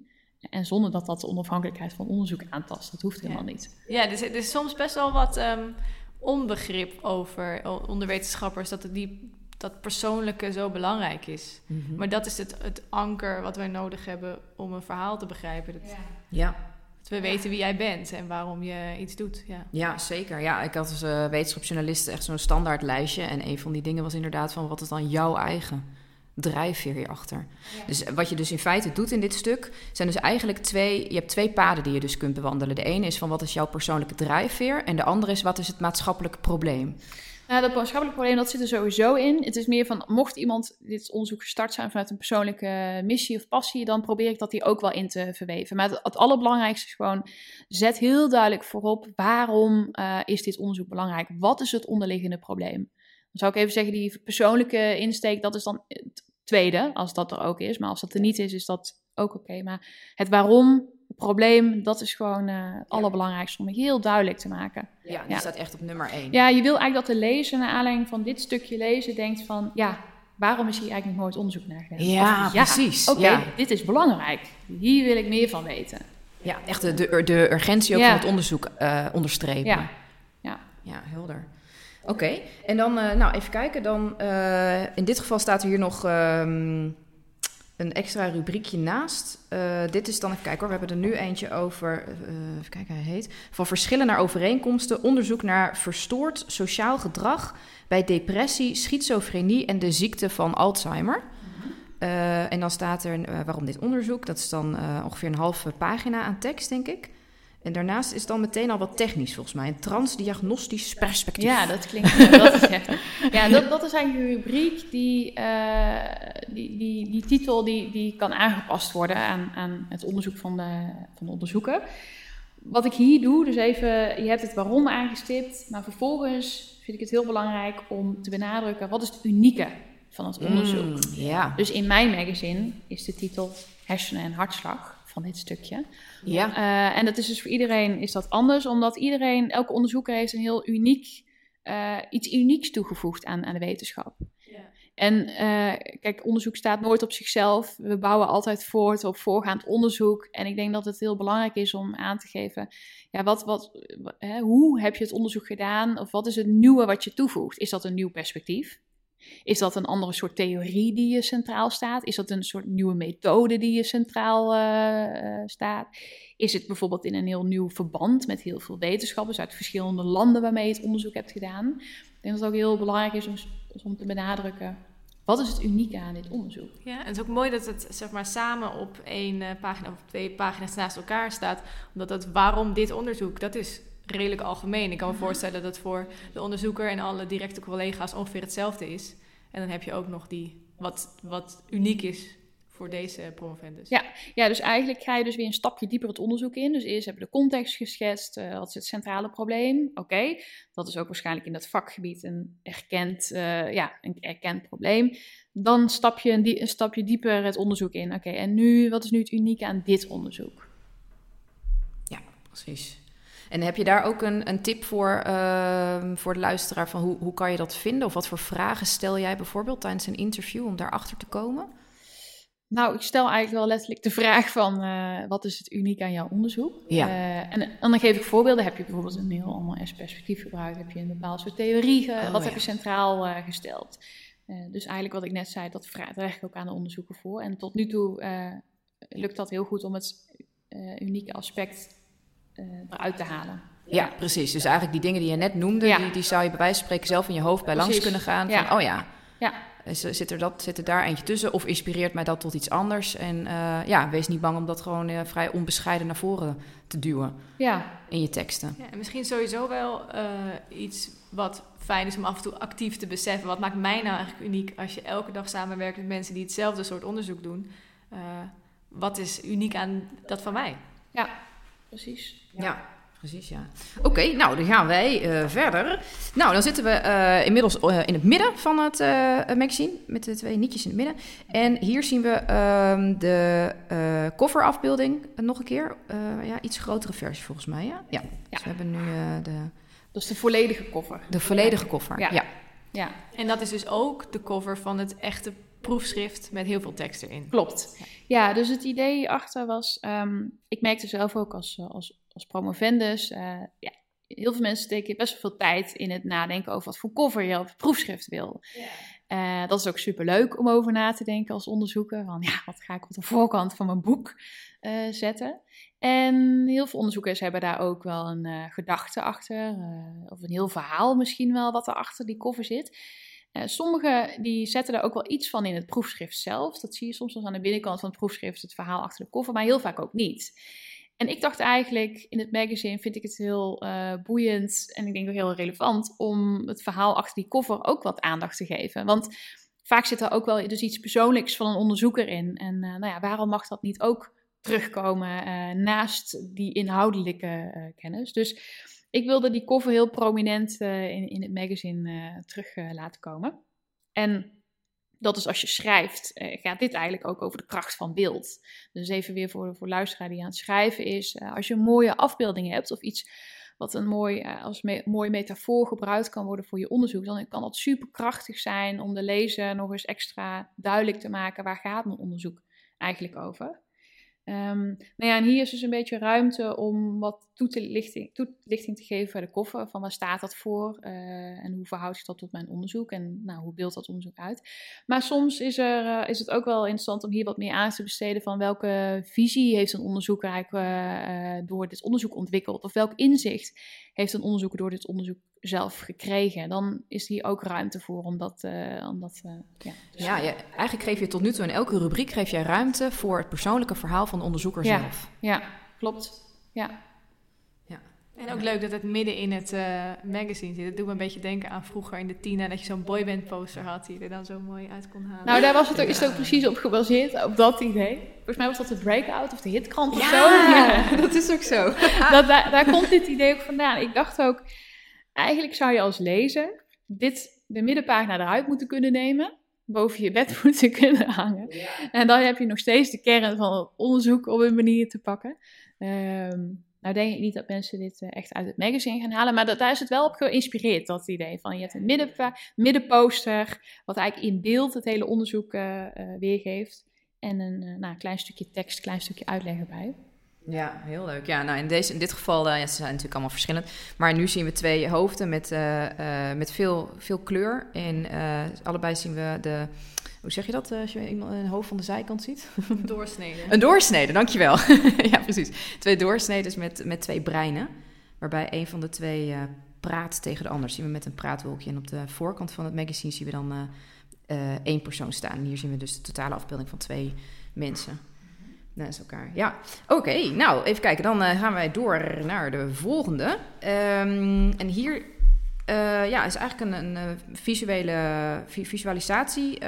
En zonder dat dat de onafhankelijkheid van onderzoek aantast. Dat hoeft helemaal ja. niet. Ja, er is, er is soms best wel wat um, onbegrip over onder wetenschappers dat het die dat persoonlijke zo belangrijk is. Mm -hmm. Maar dat is het, het anker wat wij nodig hebben om een verhaal te begrijpen. Dat, ja. ja. We weten wie jij bent en waarom je iets doet. Ja, ja zeker. Ja, ik had als uh, wetenschapsjournalist echt zo'n standaard lijstje. En een van die dingen was inderdaad van wat is dan jouw eigen drijfveer hierachter. Ja. Dus wat je dus in feite doet in dit stuk, zijn dus eigenlijk twee, je hebt twee paden die je dus kunt bewandelen. De ene is van wat is jouw persoonlijke drijfveer en de andere is wat is het maatschappelijke probleem. Nou, dat maatschappelijke probleem, dat zit er sowieso in. Het is meer van, mocht iemand dit onderzoek gestart zijn vanuit een persoonlijke missie of passie, dan probeer ik dat hier ook wel in te verweven. Maar het, allerbelangrijkste is gewoon, zet heel duidelijk voorop, waarom uh, is dit onderzoek belangrijk? Wat is het onderliggende probleem? Dan zou ik even zeggen, die persoonlijke insteek, dat is dan het tweede, als dat er ook is. Maar als dat er niet is, is dat ook oké. Maar het waarom, het probleem, dat is gewoon uh, het allerbelangrijkste om heel duidelijk te maken. Ja, die ja. staat echt op nummer één. Ja, je wil eigenlijk dat de lezer, naar aanleiding van dit stukje lezen, denkt van, ja, waarom is hier eigenlijk nog nooit onderzoek naar gedaan? Ja, of, ja precies. Oké, okay, ja. dit is belangrijk. Hier wil ik meer van weten. Ja, echt de, de, de urgentie ook van het onderzoek uh, onderstrepen. Ja. Ja. ja, helder. Oké, okay. en dan, uh, nou even kijken. Dan, in dit geval staat er hier nog um, een extra rubriekje naast. Uh, dit is dan, even kijken hoor, we hebben er nu eentje over, even kijken, hij heet. Van verschillen naar overeenkomsten, onderzoek naar verstoord sociaal gedrag bij depressie, schizofrenie en de ziekte van Alzheimer. Uh, en dan staat er uh, waarom dit onderzoek. Dat is dan uh, ongeveer een halve pagina aan tekst, denk ik. En daarnaast is dan meteen al wat technisch volgens mij. Een transdiagnostisch perspectief. Ja, dat klinkt dat is, ja. ja, *laughs* dat, dat is eigenlijk een rubriek die, die, die, die titel die, die kan aangepast worden aan, aan het onderzoek van de, van de onderzoeker. Wat ik hier doe, dus even, je hebt het waarom aangestipt, maar vervolgens vind ik het heel belangrijk om te benadrukken wat is het unieke van het onderzoek. Mm, ja. Dus in mijn magazine is de titel Hersenen en Hartslag van dit stukje. Ja. Uh, en dat is dus voor iedereen is dat anders, omdat iedereen, elke onderzoeker heeft een heel uniek, uh, iets unieks toegevoegd aan, aan de wetenschap. Ja. En uh, kijk, onderzoek staat nooit op zichzelf. We bouwen altijd voort op voorgaand onderzoek. En ik denk dat het heel belangrijk is om aan te geven, ja, wat, wat, hè, hoe heb je het onderzoek gedaan? Of wat is het nieuwe wat je toevoegt? Is dat een nieuw perspectief? Is dat een andere soort theorie die je centraal staat? Is dat een soort nieuwe methode die je centraal uh, staat? Is het bijvoorbeeld in een heel nieuw verband met heel veel wetenschappers uit verschillende landen waarmee je het onderzoek hebt gedaan? Ik denk dat het ook heel belangrijk is om, om te benadrukken. Wat is het unieke aan dit onderzoek? Ja, en het is ook mooi dat het zeg maar, samen op één uh, pagina of twee pagina's naast elkaar staat. Omdat het waarom dit onderzoek, dat is redelijk algemeen. Ik kan me voorstellen dat voor de onderzoeker en alle directe collega's ongeveer hetzelfde is. En dan heb je ook nog die wat, wat uniek is voor deze promovendus. Ja, ja, dus eigenlijk ga je dus weer een stapje dieper het onderzoek in. Dus eerst hebben we de context geschetst. Uh, wat is het centrale probleem? Oké, dat is ook waarschijnlijk in dat vakgebied een erkend, uh, ja, een erkend probleem. Dan stap je een, een stapje dieper het onderzoek in. Oké, en nu, wat is nu het unieke aan dit onderzoek? Ja, precies. En heb je daar ook een, een tip voor, uh, voor de luisteraar van hoe, hoe kan je dat vinden? Of wat voor vragen stel jij bijvoorbeeld tijdens een interview om daarachter te komen? Nou, ik stel eigenlijk wel letterlijk de vraag van uh, wat is het uniek aan jouw onderzoek? Ja. Uh, en, en, dan geef ik voorbeelden. Heb je bijvoorbeeld een heel ander perspectief gebruikt? Heb je een bepaald soort theorie? Oh, wat ja. heb je centraal uh, gesteld? dus eigenlijk wat ik net zei, dat vraag ik ook aan de onderzoeker voor. En tot nu toe lukt dat heel goed om het unieke aspect eruit te halen. Ja, precies. Dus eigenlijk die dingen die je net noemde, ja. die, die zou je bij wijze van spreken zelf in je hoofd bij precies. langs kunnen gaan. Van, ja. oh ja, ja. Zit er, dat, zit er daar eentje tussen? Of inspireert mij dat tot iets anders? En uh, ja, wees niet bang om dat gewoon uh, vrij onbescheiden naar voren te duwen ja. in je teksten. Ja, en misschien sowieso wel uh, iets wat fijn is om af en toe actief te beseffen. Wat maakt mij nou eigenlijk uniek als je elke dag samenwerkt met mensen die hetzelfde soort onderzoek doen? wat is uniek aan dat van mij? Ja, precies. ja. ja precies, ja. Oké, okay, nou, dan gaan wij uh, verder. Nou, dan zitten we uh, inmiddels uh, in het midden van het magazine, met de twee nietjes in het midden. En hier zien we um, de coverafbeelding nog een keer. ja, iets grotere versie volgens mij, ja? Ja, ja. Dus we hebben nu de... Dus de volledige cover. De volledige cover, ja. ja. ja. En dat is dus ook de cover van het echte proefschrift met heel veel tekst erin. Klopt. Ja, dus het idee achter was, um, ik merkte zelf ook als, als als promovendus, uh, ja, heel veel mensen steken best wel veel tijd in het nadenken over wat voor cover je op het proefschrift wil. Yeah. Uh, dat is ook super leuk om over na te denken als onderzoeker. Van ja, wat ga ik op de voorkant van mijn boek uh, zetten? En heel veel onderzoekers hebben daar ook wel een uh, gedachte achter, of een heel verhaal misschien wel wat er achter die cover zit. Sommigen die zetten daar ook wel iets van in het proefschrift zelf. Dat zie je soms aan de binnenkant van het proefschrift, het verhaal achter de cover, maar heel vaak ook niet. En ik dacht eigenlijk, in het magazine vind ik het heel uh, boeiend en ik denk ook heel relevant om het verhaal achter die cover ook wat aandacht te geven. Want vaak zit er ook wel dus iets persoonlijks van een onderzoeker in. En uh, nou ja, waarom mag dat niet ook terugkomen naast die inhoudelijke kennis? Dus ik wilde die cover heel prominent in, in het magazine terug laten komen. En dat is als je schrijft, eh, gaat dit eigenlijk ook over de kracht van beeld. Dus even weer voor, voor luisteraar die aan het schrijven is. Eh, als je een mooie afbeelding hebt of iets wat een mooi, uh, als mooie metafoor gebruikt kan worden voor je onderzoek, dan kan dat super krachtig zijn om de lezer nog eens extra duidelijk te maken waar gaat mijn onderzoek eigenlijk over. Um, nou ja, en hier is dus een beetje ruimte om wat toelichting, toelichting te geven bij de koffer. Van waar staat dat voor uh, en hoe verhoudt zich dat tot mijn onderzoek en nou, hoe beeldt dat onderzoek uit. Maar soms is, er, uh, is het ook wel interessant om hier wat meer aan te besteden van welke visie heeft een onderzoeker eigenlijk uh, door dit onderzoek ontwikkeld. Of welk inzicht heeft een onderzoeker door dit onderzoek zelf gekregen. Dan is hier ook ruimte voor om dat... Uh, om dat uh, ja, dus ja, ja, eigenlijk geef je tot nu toe in elke rubriek geef jij ruimte voor het persoonlijke verhaal van de onderzoeker ja, zelf. Ja, klopt. Ja. En ook leuk dat het midden in het uh, magazine zit. Het doet me een beetje denken aan vroeger in de Tina... dat je zo'n boyband poster had die er dan zo mooi uit kon halen. Nou, daar was het ook, is het ook precies op gebaseerd, op dat idee. Volgens mij was dat de Breakout of de Hitkrant of ja, zo. Ja, *laughs* dat is ook zo. dat, daar, daar komt dit idee ook vandaan. Ik dacht ook, eigenlijk zou je als lezer dit, de middenpagina eruit moeten kunnen nemen boven je bed *laughs* moeten kunnen hangen. En dan heb je nog steeds de kern van het onderzoek op een manier te pakken. Um, nou denk ik niet dat mensen dit uh, echt uit het magazine gaan halen, maar dat, daar is het wel op geïnspireerd, dat idee van je hebt een midden, middenposter, wat eigenlijk in beeld het hele onderzoek uh, uh, weergeeft. En een nou, klein stukje tekst, klein stukje uitleg erbij. Ja, heel leuk. Ja, nou in, deze, in dit geval, ja, ze zijn natuurlijk allemaal verschillend. Maar nu zien we twee hoofden met, met veel, veel kleur. En allebei zien we de hoe zeg je dat eh, als je iemand een hoofd van de zijkant ziet? *laughs* Een doorsnede. een doorsnede, dankjewel. *laughs* ja, precies. Twee doorsneden met, met twee breinen. Waarbij een van de twee uh, praat tegen de ander. Zien we met een praatwolkje. En op de voorkant van het magazine zien we dan uh, één persoon staan. En hier zien we dus de totale afbeelding van twee mensen. Naast elkaar. Ja, oké. nou, even kijken. Dan gaan wij door naar de volgende. Um, en hier uh, ja, is eigenlijk een, een, een visuele visualisatie.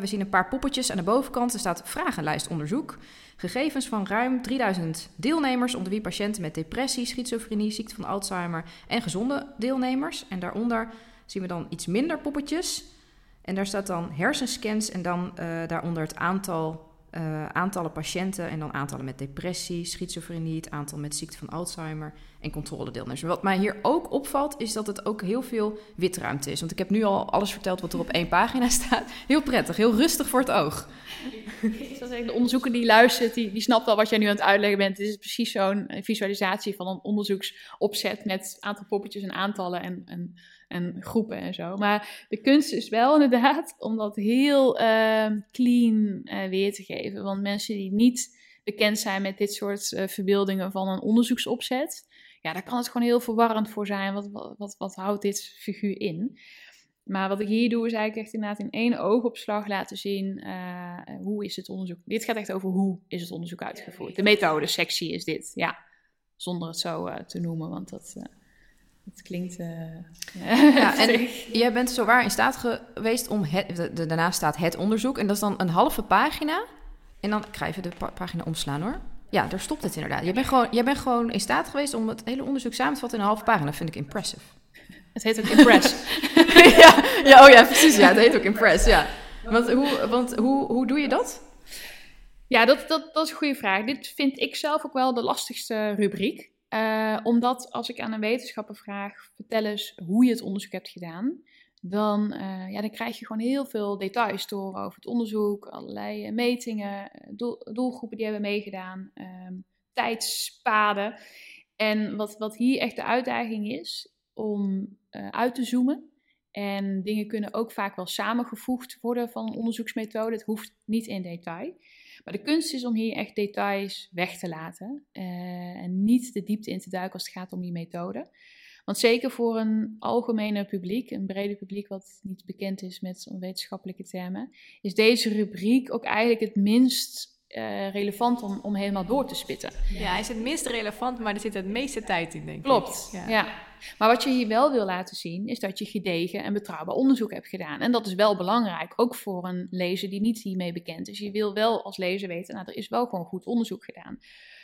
We zien een paar poppetjes aan de bovenkant. Er staat vragenlijstonderzoek. Gegevens van ruim 3000 deelnemers, onder wie patiënten met depressie, schizofrenie, ziekte van Alzheimer en gezonde deelnemers. En daaronder zien we dan iets minder poppetjes. En daar staat dan hersenscans en dan daaronder het aantal uh, aantallen patiënten en dan aantallen met depressie, schizofrenie, het aantal met ziekte van Alzheimer en controledeelnemers. Wat mij hier ook opvalt, is dat het ook heel veel witruimte is. Want ik heb nu al alles verteld wat er op één pagina *laughs* staat. Heel prettig, heel rustig voor het oog. de onderzoeker die luistert, die, die snapt al wat jij nu aan het uitleggen bent. Dit is precies zo'n visualisatie van een onderzoeksopzet met aantal poppetjes en aantallen en, en en groepen en zo. Maar de kunst is wel inderdaad om dat heel uh, clean uh, weer te geven. Want mensen die niet bekend zijn met dit soort uh, verbeeldingen van een onderzoeksopzet, ja, daar kan het gewoon heel verwarrend voor zijn. Wat, wat, wat, houdt dit figuur in? Maar wat ik hier doe, is eigenlijk echt inderdaad in één oogopslag laten zien uh, hoe is het onderzoek. Dit gaat echt over hoe is het onderzoek uitgevoerd. De methode sectie is dit, ja. Zonder het zo te noemen, want dat, het klinkt. Uh, ja, en jij bent zo waar in staat geweest om. Het, de, daarnaast staat het onderzoek. En dat is dan een halve pagina. En dan ga even de pagina omslaan hoor. Ja, daar stopt het inderdaad. Jij bent, gewoon, jij bent gewoon in staat geweest om het hele onderzoek samen te vatten in een halve pagina. Dat vind ik impressive. Het heet ook Impress. *laughs* ja, ja, oh ja, precies. Ja, het heet ook Impress. Ja. Want, hoe, want hoe, hoe doe je dat? Ja, dat, dat, dat is een goede vraag. Dit vind ik zelf ook wel de lastigste rubriek. Uh, omdat als ik aan een wetenschapper vraag, vertel eens hoe je het onderzoek hebt gedaan, dan, uh, ja, dan krijg je gewoon heel veel details door over het onderzoek, allerlei eh, metingen, doel, doelgroepen die hebben meegedaan, um, tijdspaden. En wat, wat hier echt de uitdaging is, om uit te zoomen. En dingen kunnen ook vaak wel samengevoegd worden van een onderzoeksmethode. Het hoeft niet in detail. Maar de kunst is om hier echt details weg te laten uh, en niet de diepte in te duiken als het gaat om die methode. Want zeker voor een algemene publiek, een breder publiek wat niet bekend is met wetenschappelijke termen, is deze rubriek ook eigenlijk het minst uh, relevant om, om helemaal door te spitten. Ja, hij is het minst relevant, maar er zit het meeste tijd in, denk ik. Klopt, ja. ja. Maar wat je hier wel wil laten zien, is dat je gedegen en betrouwbaar onderzoek hebt gedaan. En dat is wel belangrijk, ook voor een lezer die niet hiermee bekend is. Je wil wel als lezer weten, nou, er is wel gewoon goed onderzoek gedaan.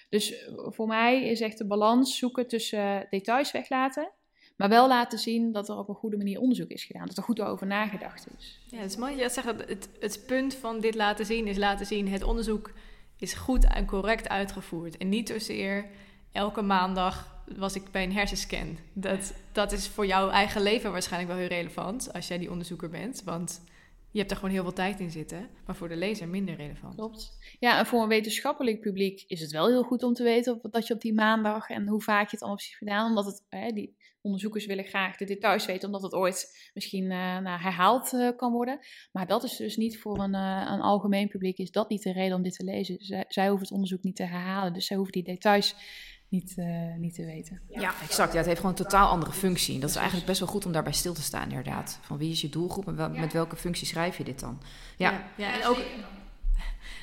Dus eh, voor mij is echt de balans zoeken tussen details weglaten maar wel laten zien dat er op een goede manier onderzoek is gedaan. Dat er goed over nagedacht is. Ja, het is mooi dat je dat het, het punt van dit laten zien is laten zien... het onderzoek is goed en correct uitgevoerd. En niet zozeer elke maandag was ik bij een hersenscan. Dat, dat is voor jouw eigen leven waarschijnlijk wel heel relevant... als jij die onderzoeker bent, want... Je hebt er gewoon heel veel tijd in zitten, maar voor de lezer minder relevant. Klopt. Ja, en voor een wetenschappelijk publiek is het wel heel goed om te weten dat je op die maandag en hoe vaak je het allemaal hebt gedaan. Omdat het, hè, die, onderzoekers willen graag de details weten, omdat het ooit misschien uh, nou, herhaald uh, kan worden. Maar dat is dus niet voor een, uh, een algemeen publiek, is dat niet de reden om dit te lezen. Zij, hoeven het onderzoek niet te herhalen, dus zij hoeven die details niet, uh, niet te weten. Ja, exact. Ja, het heeft gewoon een totaal andere functie. Dat is eigenlijk best wel goed om daarbij stil te staan, inderdaad. Van wie is je doelgroep en wel, met welke functie schrijf je dit dan? Ja, ja, en ook,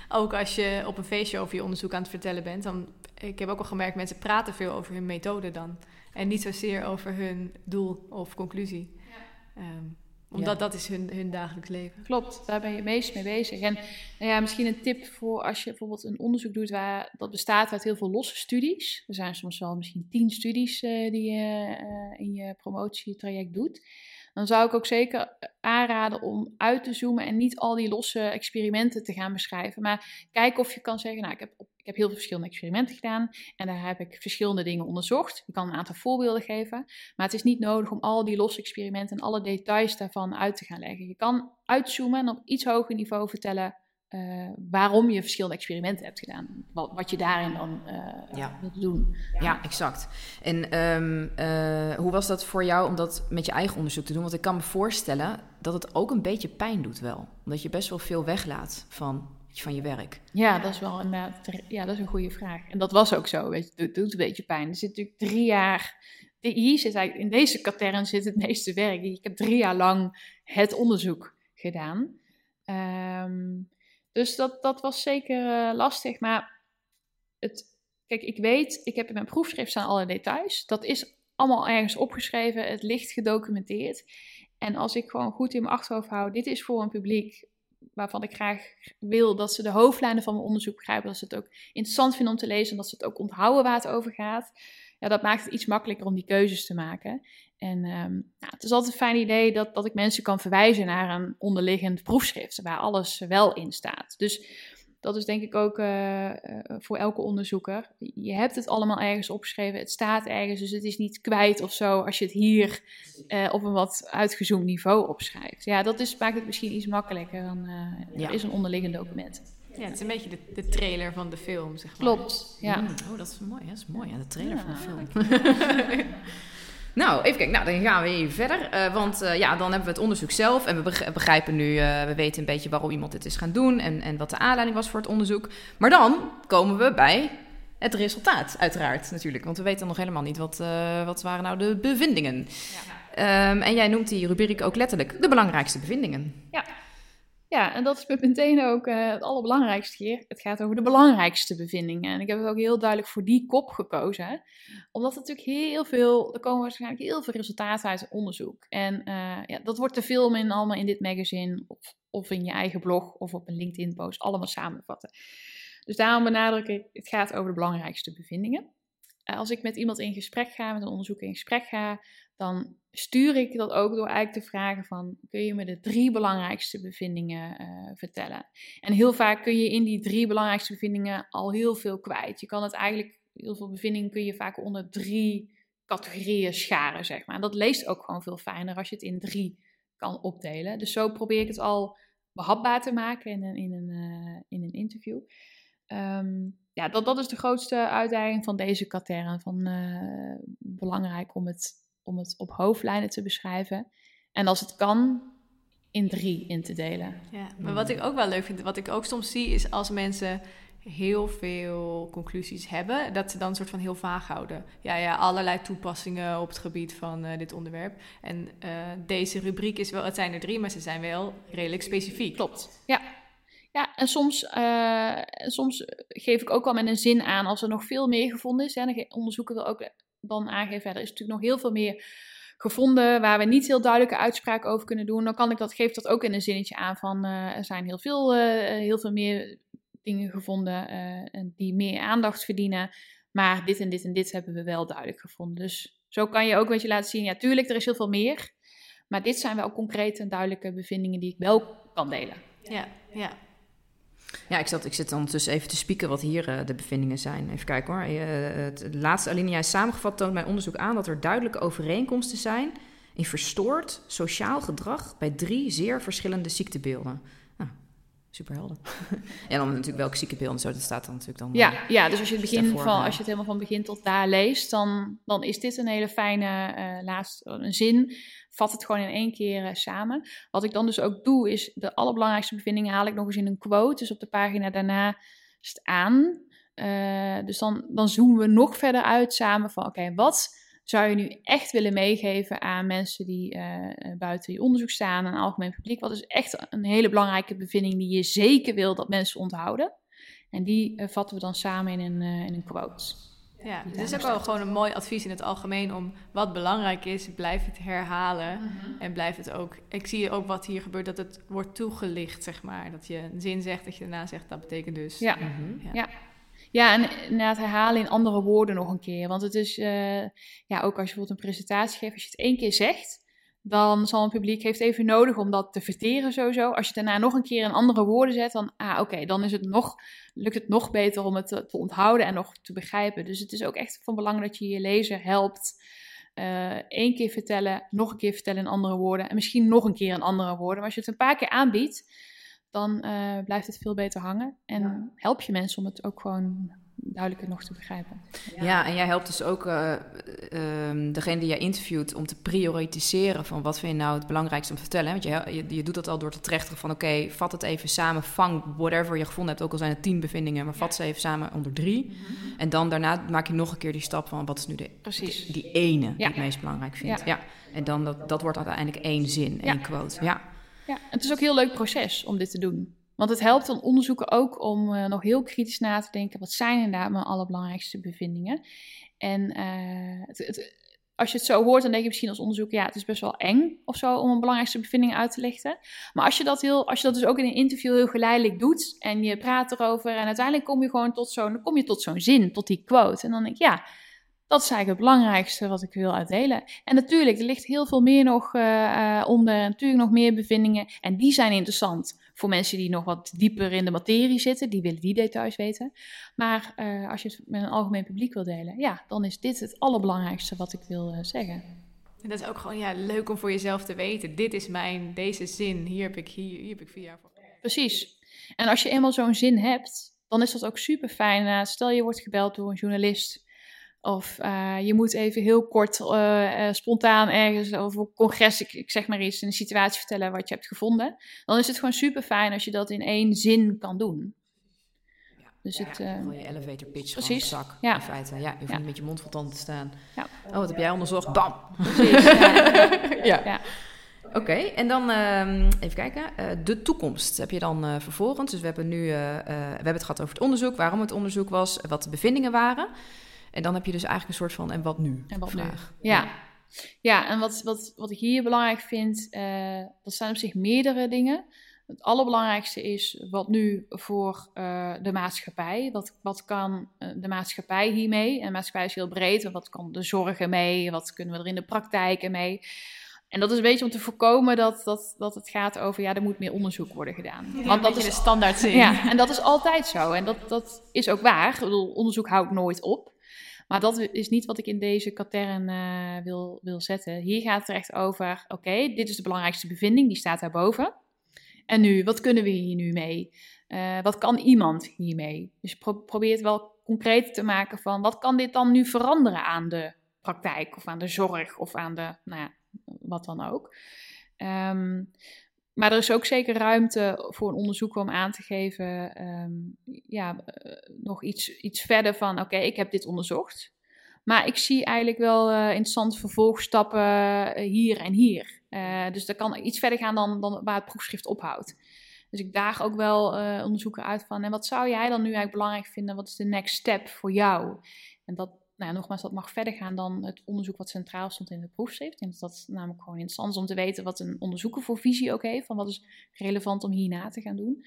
ook als je op een feestje over je onderzoek aan het vertellen bent, dan, ik heb ook al gemerkt, mensen praten veel over hun methode dan. En niet zozeer over hun doel of conclusie. Ja. Um, omdat dat is hun, hun dagelijks leven. Klopt, daar ben je meest mee bezig. En nou ja, misschien een tip voor als je bijvoorbeeld een onderzoek doet waar dat bestaat uit heel veel losse studies. Er zijn soms wel misschien tien studies uh, die je uh, in je promotietraject doet dan zou ik ook zeker aanraden om uit te zoomen en niet al die losse experimenten te gaan beschrijven. Maar kijk of je kan zeggen, nou, ik heb, ik heb heel veel verschillende experimenten gedaan en daar heb ik verschillende dingen onderzocht. Je kan een aantal voorbeelden geven, maar het is niet nodig om al die losse experimenten en alle details daarvan uit te gaan leggen. Je kan uitzoomen en op iets hoger niveau vertellen uh, waarom je verschillende experimenten hebt gedaan. Wat, wat je daarin dan uh, ja. wilt doen. Ja, exact. En um, uh, hoe was dat voor jou om dat met je eigen onderzoek te doen? Want ik kan me voorstellen dat het ook een beetje pijn doet wel. Omdat je best wel veel weglaat van, van je werk. Ja, dat is wel een, ja, dat is een goede vraag. En dat was ook zo. Weet je, het doet een beetje pijn. Er zit natuurlijk drie jaar... Hier zit eigenlijk, in deze katern zit het meeste werk. Ik heb drie jaar lang het onderzoek gedaan. Um, dus dat, dat was zeker uh, lastig. Maar het, kijk, ik weet, ik heb in mijn proefschrift staan alle details. Dat is allemaal ergens opgeschreven. Het ligt gedocumenteerd. En als ik gewoon goed in mijn achterhoofd hou, dit is voor een publiek waarvan ik graag wil dat ze de hoofdlijnen van mijn onderzoek begrijpen, dat ze het ook interessant vinden om te lezen en dat ze het ook onthouden waar het over gaat. Ja, dat maakt het iets makkelijker om die keuzes te maken. En um, nou, het is altijd een fijn idee dat, dat ik mensen kan verwijzen naar een onderliggend proefschrift waar alles wel in staat. Dus dat is denk ik ook uh, voor elke onderzoeker. Je hebt het allemaal ergens opgeschreven, het staat ergens, dus het is niet kwijt of zo als je het hier uh, op een wat uitgezoomd niveau opschrijft. Ja, dat is, maakt het misschien iets makkelijker dan uh, er is een onderliggend document. Ja, het is een beetje de, de trailer van de film, zeg maar. Klopt, ja. Mm, oh, dat is mooi, dat is mooi, ja, de trailer ja. van de film. *laughs* *laughs* Nou, even kijken. Nou, dan gaan we even verder. Uh, want uh, ja, dan hebben we het onderzoek zelf. En we begrijpen nu, uh, we weten een beetje waarom iemand dit is gaan doen. En, en wat de aanleiding was voor het onderzoek. Maar dan komen we bij het resultaat, uiteraard natuurlijk. Want we weten nog helemaal niet wat, wat waren nou de bevindingen. Ja. Um, en jij noemt die rubriek ook letterlijk de belangrijkste bevindingen. Ja. Ja, en dat is meteen ook uh, het allerbelangrijkste hier. Het gaat over de belangrijkste bevindingen. En ik heb het ook heel duidelijk voor die kop gekozen. Omdat er natuurlijk heel veel, er komen waarschijnlijk heel veel resultaten uit het onderzoek. En uh, ja, dat wordt te veel in allemaal in dit magazine of, in je eigen blog of op een LinkedIn post allemaal samenvatten. Dus daarom benadruk ik, het gaat over de belangrijkste bevindingen. Uh, als ik met iemand in gesprek ga, met een onderzoeker in gesprek ga, dan stuur ik dat ook door eigenlijk te vragen van, kun je me de drie belangrijkste bevindingen uh, vertellen? En heel vaak kun je in die drie belangrijkste bevindingen al heel veel kwijt. Je kan het eigenlijk, heel veel bevindingen kun je vaak onder drie categorieën scharen, zeg maar. En dat leest ook gewoon veel fijner als je het in drie kan opdelen. Dus zo probeer ik het al behapbaar te maken in een, in een, uh, in een interview. Um, ja, dat, dat is de grootste uitdaging van deze katern. Van, uh, belangrijk om het om het op hoofdlijnen te beschrijven. En als het kan, in drie in te delen. Ja, maar wat ik ook wel leuk vind, wat ik ook soms zie, is als mensen heel veel conclusies hebben, dat ze dan een soort van heel vaag houden. Ja, ja, allerlei toepassingen op het gebied van uh, dit onderwerp. En uh, deze rubriek is wel, het zijn er drie, maar ze zijn wel redelijk specifiek. Klopt. Ja. Ja, en soms, uh, soms geef ik ook al met een zin aan als er nog veel meer gevonden is. Hè, dan onderzoeken we ook dan aangeven, er is natuurlijk nog heel veel meer gevonden waar we niet heel duidelijke uitspraken over kunnen doen, dan kan ik dat, geef dat ook in een zinnetje aan van uh, er zijn heel veel, uh, heel veel meer dingen gevonden uh, die meer aandacht verdienen, maar dit en dit en dit hebben we wel duidelijk gevonden. Dus zo kan je ook een beetje laten zien, ja tuurlijk, er is heel veel meer, maar dit zijn wel concrete en duidelijke bevindingen die ik wel kan delen. Ja, ja. Ja, ik, zat, ik zit ondertussen even te spieken wat hier uh, de bevindingen zijn. Even kijken hoor. Uh, het, het, laatste alinea is samengevat toont mijn onderzoek aan dat er duidelijke overeenkomsten zijn in verstoord sociaal gedrag bij drie zeer verschillende ziektebeelden. Nou, super helder. *laughs* en dan natuurlijk welke ziektebeelden zo, dat staat dan natuurlijk dan. Ja, ja dus als je het, begin van, als je het helemaal van begin tot daar leest, dan, dan is dit een hele fijne uh, laatste een zin vat het gewoon in één keer uh, samen. Wat ik dan dus ook doe, is de allerbelangrijkste bevindingen haal ik nog eens in een quote. Dus op de pagina daarna staan. Eh, dus dan, dan zoomen we nog verder uit samen van oké, wat zou je nu echt willen meegeven aan mensen die uh, buiten je onderzoek staan, aan het algemeen publiek? Wat is echt een hele belangrijke bevinding die je zeker wil dat mensen onthouden? En die vatten we dan samen in een, in een quote. Ja, het is ook wel gewoon een mooi advies in het algemeen om wat belangrijk is, blijf het herhalen mhm. en blijf het ook. Ik zie ook wat hier gebeurt, dat het wordt toegelicht, zeg maar. Dat je een zin zegt, dat je daarna zegt, dat betekent dus. Ja, mhm. ja. ja. Ja, en inderdaad herhalen in andere woorden nog een keer. Want het is, uh, ja, ook als je bijvoorbeeld een presentatie geeft, als je het één keer zegt, dan zal een publiek heeft even nodig om dat te verteren sowieso. Als je het daarna nog een keer in andere woorden zet, dan, ah, oké, dan is het nog, lukt het nog beter om het te, te, onthouden en nog te begrijpen. Dus het is ook echt van belang dat je je lezer helpt. Uh, één keer vertellen, nog een keer vertellen in andere woorden en misschien nog een keer in andere woorden. Maar als je het een paar keer aanbiedt, dan uh, blijft het veel beter hangen. En help je mensen om het ook gewoon duidelijker nog te begrijpen. Ja, en jij helpt dus ook uh, degene die jij interviewt om te prioritiseren van wat vind je nou het belangrijkste om te vertellen. Want je, je, je doet dat al door te trechteren van oké, vat het even samen, vang whatever je gevonden hebt, ook al zijn het tien bevindingen, maar vat ze even samen onder drie. Mhm. En dan daarna maak je nog een keer die stap van wat is nu de, Precies. die ene die het meest belangrijk vindt. Ja. En dan dat, dat wordt uiteindelijk één zin, één quote. Ja. Ja, het is ook een heel leuk proces om dit te doen. Want het helpt dan onderzoeken ook om uh, nog heel kritisch na te denken: wat zijn inderdaad mijn allerbelangrijkste bevindingen? En het, het, als je het zo hoort, dan denk je misschien als onderzoeker: ja, het is best wel eng of zo om een belangrijkste bevinding uit te lichten. Maar als je dat, heel, als je dat dus ook in een interview heel geleidelijk doet en je praat erover en uiteindelijk kom je gewoon tot zo'n, kom je tot zo'n zin, tot die quote. En dan denk ik: ja dat is eigenlijk het belangrijkste wat ik wil uitdelen. En natuurlijk, er ligt heel veel meer nog uh, onder. Natuurlijk nog meer bevindingen. En die zijn interessant voor mensen die nog wat dieper in de materie zitten. Die willen die details weten. Maar uh, als je het met een algemeen publiek wil delen, ja, dan is dit het allerbelangrijkste wat ik wil uh, zeggen. En dat is ook gewoon ja, leuk om voor jezelf te weten. Dit is mijn, deze zin, hier heb ik, hier, hier heb ik vier jaar voor. Precies. En als je eenmaal zo'n zin hebt, dan is dat ook super fijn. stel je wordt gebeld door een journalist of uh, je moet even heel kort, uh, uh, spontaan ergens over een congres, ik, ik, zeg maar iets, een situatie vertellen wat je hebt gevonden. Dan is het gewoon super fijn als je dat in één zin kan doen. Ja, dus ja, het, je elevator pitch precies. zak, ja. in feite. Ja, je hoeft niet met je mond vol tanden te staan. Ja. Oh, wat heb jij onderzocht? Bam! Precies, ja. *laughs* ja. Oké, en dan uh, even kijken. Uh, de toekomst heb je dan uh, vervolgens. Dus we hebben nu we hebben het gehad over het onderzoek, waarom het onderzoek was, wat de bevindingen waren. En dan heb je dus eigenlijk een soort van en wat nu? En wat vraag. Nu? Ja. ja. en wat, wat, wat ik hier belangrijk vind, uh, dat zijn op zich meerdere dingen. Het allerbelangrijkste is wat nu voor uh, de maatschappij. Wat, wat kan uh, de maatschappij hiermee? En de maatschappij is heel breed. Wat kan de zorgen mee? Wat kunnen we er in de praktijk mee? En dat is een beetje om te voorkomen dat, dat, dat het gaat over, ja, er moet meer onderzoek worden gedaan. Ja, Want dat is de standaard zin. Ja, en dat is altijd zo. En dat, dat is ook waar. Ik bedoel, onderzoek houdt nooit op. Maar dat is niet wat ik in deze katern uh, wil, wil zetten. Hier gaat het echt over, oké, dit is de belangrijkste bevinding, die staat daarboven. En nu, wat kunnen we hier nu mee? Uh, wat kan iemand hiermee? Dus pro probeer het wel concreet te maken van, wat kan dit dan nu veranderen aan de praktijk of aan de zorg of aan de, nou ja, wat dan ook. Um, maar er is ook zeker ruimte voor een onderzoeker om aan te geven, um, ja, uh, nog iets, iets verder van, oké, ik heb dit onderzocht. Maar ik zie eigenlijk wel uh, interessante vervolgstappen uh, hier en hier. dus dat kan iets verder gaan dan, dan waar het proefschrift ophoudt. Dus ik daag ook wel onderzoeken uit van, en wat zou jij dan nu eigenlijk belangrijk vinden? Wat is de next step voor jou? En dat, nou, nogmaals, dat mag verder gaan dan het onderzoek wat centraal stond in het proefschrift. En dat is namelijk gewoon interessant om te weten wat een onderzoeker voor visie ook heeft. Van wat is relevant om hierna te gaan doen.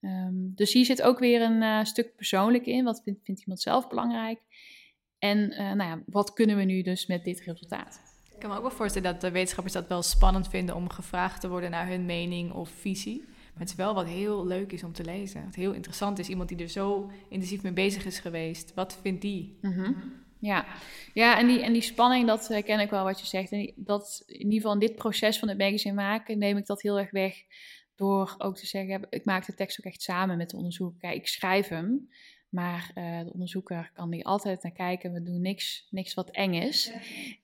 Um, dus hier zit ook weer een uh, stuk persoonlijk in. Wat vindt, iemand zelf belangrijk? En uh, nou ja, wat kunnen we nu dus met dit resultaat? Ik kan me ook wel voorstellen dat de wetenschappers dat wel spannend vinden om gevraagd te worden naar hun mening of visie. Maar het is wel wat heel leuk is om te lezen. Wat heel interessant is. Iemand die er zo intensief mee bezig is geweest. Wat vindt die? Mm -hmm. Ja, ja en, die, en die spanning, dat uh, ken ik wel wat je zegt. En dat, in ieder geval in dit proces van het magazine maken, neem ik dat heel erg weg. Door ook te zeggen, ik maak de tekst ook echt samen met de onderzoeker. Kijk, ik schrijf hem. Maar uh, de onderzoeker kan die altijd naar kijken. We doen niks, niks wat eng is.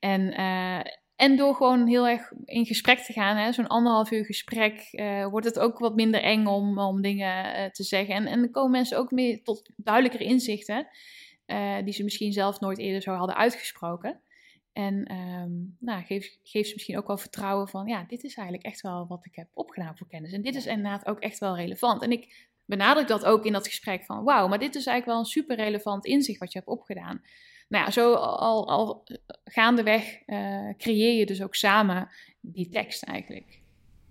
En, uh, En door gewoon heel erg in gesprek te gaan, zo'n anderhalf uur gesprek, uh, wordt het ook wat minder eng om, om dingen uh, te zeggen. En, en dan komen mensen ook meer tot duidelijkere inzichten, uh, die ze misschien zelf nooit eerder zo hadden uitgesproken. En um, nou, geef, geef ze misschien ook wel vertrouwen van, ja, dit is eigenlijk echt wel wat ik heb opgedaan voor kennis. En dit is inderdaad ook echt wel relevant. En ik benadruk dat ook in dat gesprek van, wauw, maar dit is eigenlijk wel een super relevant inzicht wat je hebt opgedaan. Nou ja, zo al, al gaandeweg uh, creëer je dus ook samen die tekst eigenlijk.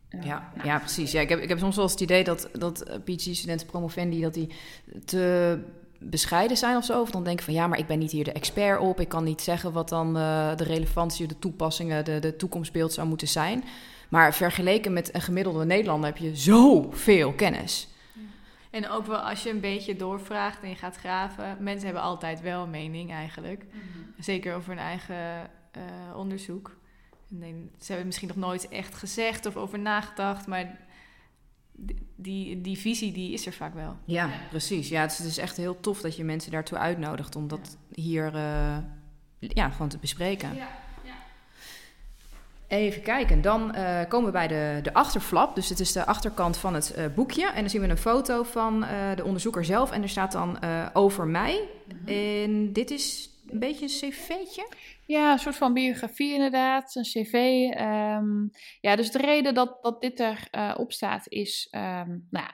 Uh, ja, nou. ja, precies. Ja, ik, heb, ik heb soms wel eens het idee dat, dat PhD-studenten, promovendi, dat die te bescheiden zijn of zo. Of dan denken van ja, maar ik ben niet hier de expert op. Ik kan niet zeggen wat dan uh, de relevantie, de toepassingen, de, de toekomstbeeld zou moeten zijn. Maar vergeleken met een gemiddelde Nederlander heb je zoveel kennis. En ook wel als je een beetje doorvraagt en je gaat graven. Mensen hebben altijd wel een mening eigenlijk. Mm -hmm. Zeker over hun eigen uh, onderzoek. Nee, ze hebben misschien nog nooit echt gezegd of over nagedacht, maar die, die visie die is er vaak wel. Ja, precies. Ja, het is, het is echt heel tof dat je mensen daartoe uitnodigt om dat hier uh, ja, gewoon te bespreken. Ja. Even kijken, dan uh, komen we bij de, de achterflap. Dus het is de achterkant van het uh, boekje. En dan zien we een foto van uh, de onderzoeker zelf. En er staat dan over mij. Mm-hmm. En dit is een beetje een cv'tje? Ja, een soort van biografie inderdaad. Een cv. Um, ja, dus de reden dat, dat dit erop op staat is... Um, nou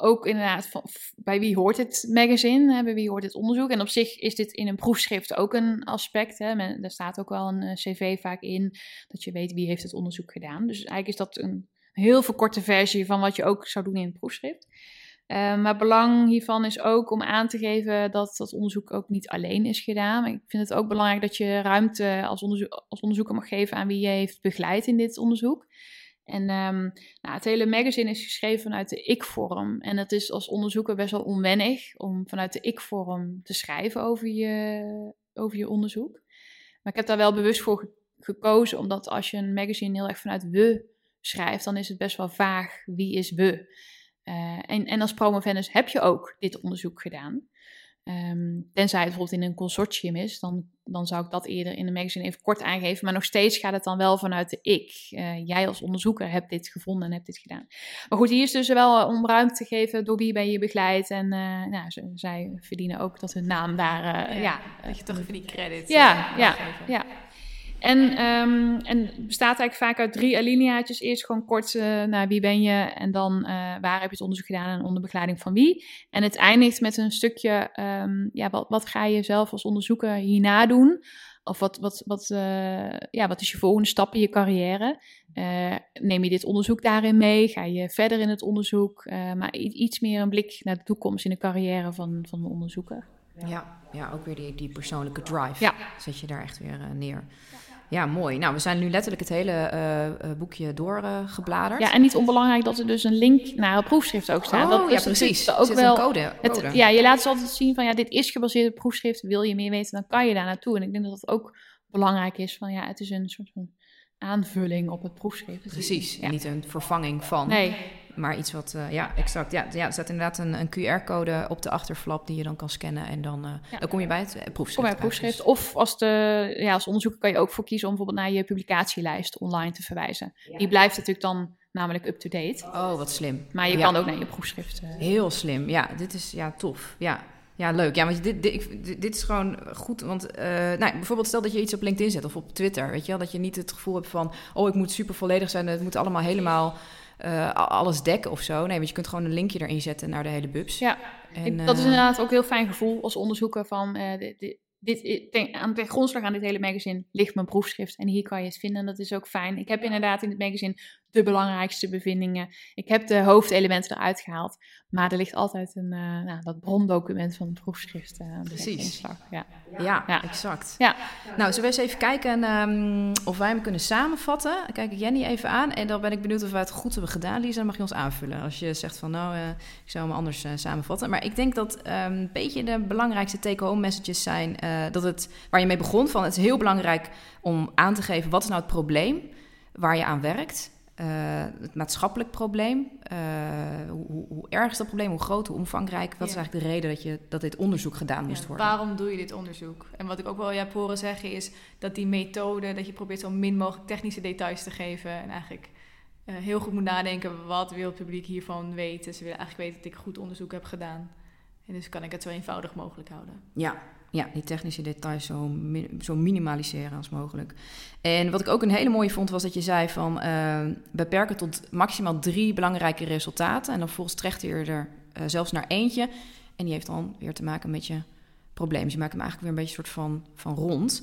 ook inderdaad van, bij wie hoort het magazine, bij wie hoort het onderzoek. En op zich is dit in een proefschrift ook een aspect. Hè. Daar staat ook wel een uh, cv vaak in, dat je weet wie heeft het onderzoek gedaan. Dus eigenlijk is dat een heel verkorte versie van wat je ook zou doen in een proefschrift. Uh, maar belang hiervan is ook om aan te geven dat dat onderzoek ook niet alleen is gedaan. Ik vind het ook belangrijk dat je ruimte als, als onderzoeker mag geven aan wie je heeft begeleid in dit onderzoek. En um, nou, het hele magazine is geschreven vanuit de ik-vorm. En dat is als onderzoeker best wel onwennig om vanuit de ik-vorm te schrijven over je, over je onderzoek. Maar ik heb daar wel bewust voor ge gekozen, omdat als je een magazine heel erg vanuit we schrijft, dan is het best wel vaag wie is we. Uh, en, en als promovendus heb je ook dit onderzoek gedaan. Um, tenzij het bijvoorbeeld in een consortium is, dan, dan zou ik dat eerder in de magazine even kort aangeven. Maar nog steeds gaat het dan wel vanuit de ik. Uh, jij als onderzoeker hebt dit gevonden en hebt dit gedaan. Maar goed, hier is dus wel om ruimte te geven door wie ben je begeleid. En uh, nou, ze, zij verdienen ook dat hun naam daar... Uh, ja, ja, dat je toch even die credit ja, ja, ja. En, um, en bestaat eigenlijk vaak uit drie alineaatjes. Eerst gewoon kort uh, naar wie ben je en dan uh, waar heb je het onderzoek gedaan en onder begeleiding van wie. En het eindigt met een stukje, um, ja, wat, wat ga je zelf als onderzoeker hierna doen? Of wat, wat, wat, uh, ja, wat is je volgende stap in je carrière? neem je dit onderzoek daarin mee? Ga je verder in het onderzoek? maar iets meer een blik naar de toekomst in de carrière van, van de onderzoeker. Ja, ja ook weer die, die persoonlijke drive. Ja. Zet je daar echt weer neer. Ja, mooi. Nou, we zijn nu letterlijk het hele uh, boekje doorgebladerd. Uh, ja, en niet onbelangrijk dat er dus een link naar het proefschrift ook staat. Oh, dat ja, precies. Ook wel een code. code. Het, ja, je laat ze altijd zien van ja, dit is gebaseerd op proefschrift. Wil je meer weten, dan kan je daar naartoe. En ik denk dat dat ook belangrijk is van ja, het is een soort van aanvulling op het proefschrift. Precies, ja. en niet een vervanging van. Nee. Maar iets wat, uh, ja, exact. Ja, ja, er staat inderdaad een, een QR-code op de achterflap die je dan kan scannen. En dan, uh, ja. dan kom je bij het proefschrift. Kom bij het proefschrift. Of als, de, ja, als onderzoeker kan je ook voor kiezen om bijvoorbeeld naar je publicatielijst online te verwijzen. Ja. Die blijft natuurlijk dan namelijk up-to-date. Oh, wat slim. Maar je kan ook naar je proefschrift. Uh, Heel slim. Ja, dit is ja, tof. Ja, ja, leuk. Ja, want dit, dit, dit is gewoon goed. Want uh, nou, bijvoorbeeld stel dat je iets op LinkedIn zet of op Twitter. Weet je wel, dat je niet het gevoel hebt van... oh, ik moet super volledig zijn. Het moet allemaal helemaal uh, alles dekken of zo. Nee, want je kunt gewoon een linkje erin zetten naar de hele bubs. Ja, en, dat is inderdaad ook een heel fijn gevoel als onderzoeker van... Uh, dit, dit, ten, aan de grondslag aan dit hele magazine ligt mijn proefschrift. En hier kan je het vinden. En dat is ook fijn. Ik heb inderdaad in het magazine de belangrijkste bevindingen. Ik heb de hoofdelementen eruit gehaald. Maar er ligt altijd een, uh, nou, dat brondocument van het proefschrift uh, Precies. Ja. Ja, ja, exact. Ja. Nou, zullen we eens even kijken um, of wij hem kunnen samenvatten? Dan kijk ik Jenny even aan. En dan ben ik benieuwd of wij het goed hebben gedaan. Lisa, dan mag je ons aanvullen. Als je zegt van, nou, uh, ik zou hem anders samenvatten. Maar ik denk dat um, een beetje de belangrijkste take-home messages zijn... dat het, waar je mee begon, van het is heel belangrijk om aan te geven... wat is nou het probleem waar je aan werkt... Uh, het maatschappelijk probleem. Uh, hoe, hoe, erg is dat probleem? Hoe groot, hoe omvangrijk? Wat is eigenlijk de reden dat, je, dat dit onderzoek gedaan moest worden? Waarom doe je dit onderzoek? En wat ik ook wel heb horen zeggen is dat die methode, dat je probeert zo min mogelijk technische details te geven. En eigenlijk uh, heel goed moet nadenken, wat wil het publiek hiervan weten? Ze willen eigenlijk weten dat ik goed onderzoek heb gedaan. En dus kan ik het zo eenvoudig mogelijk houden. Ja, ja, die technische details zo, zo minimaliseren als mogelijk. En wat ik ook een hele mooie vond, was dat je zei van uh, beperken tot maximaal drie belangrijke resultaten. En dan volgens terecht je er uh, zelfs naar eentje. En die heeft dan weer te maken met je probleem. Dus je maakt hem eigenlijk weer een beetje een soort van, van rond.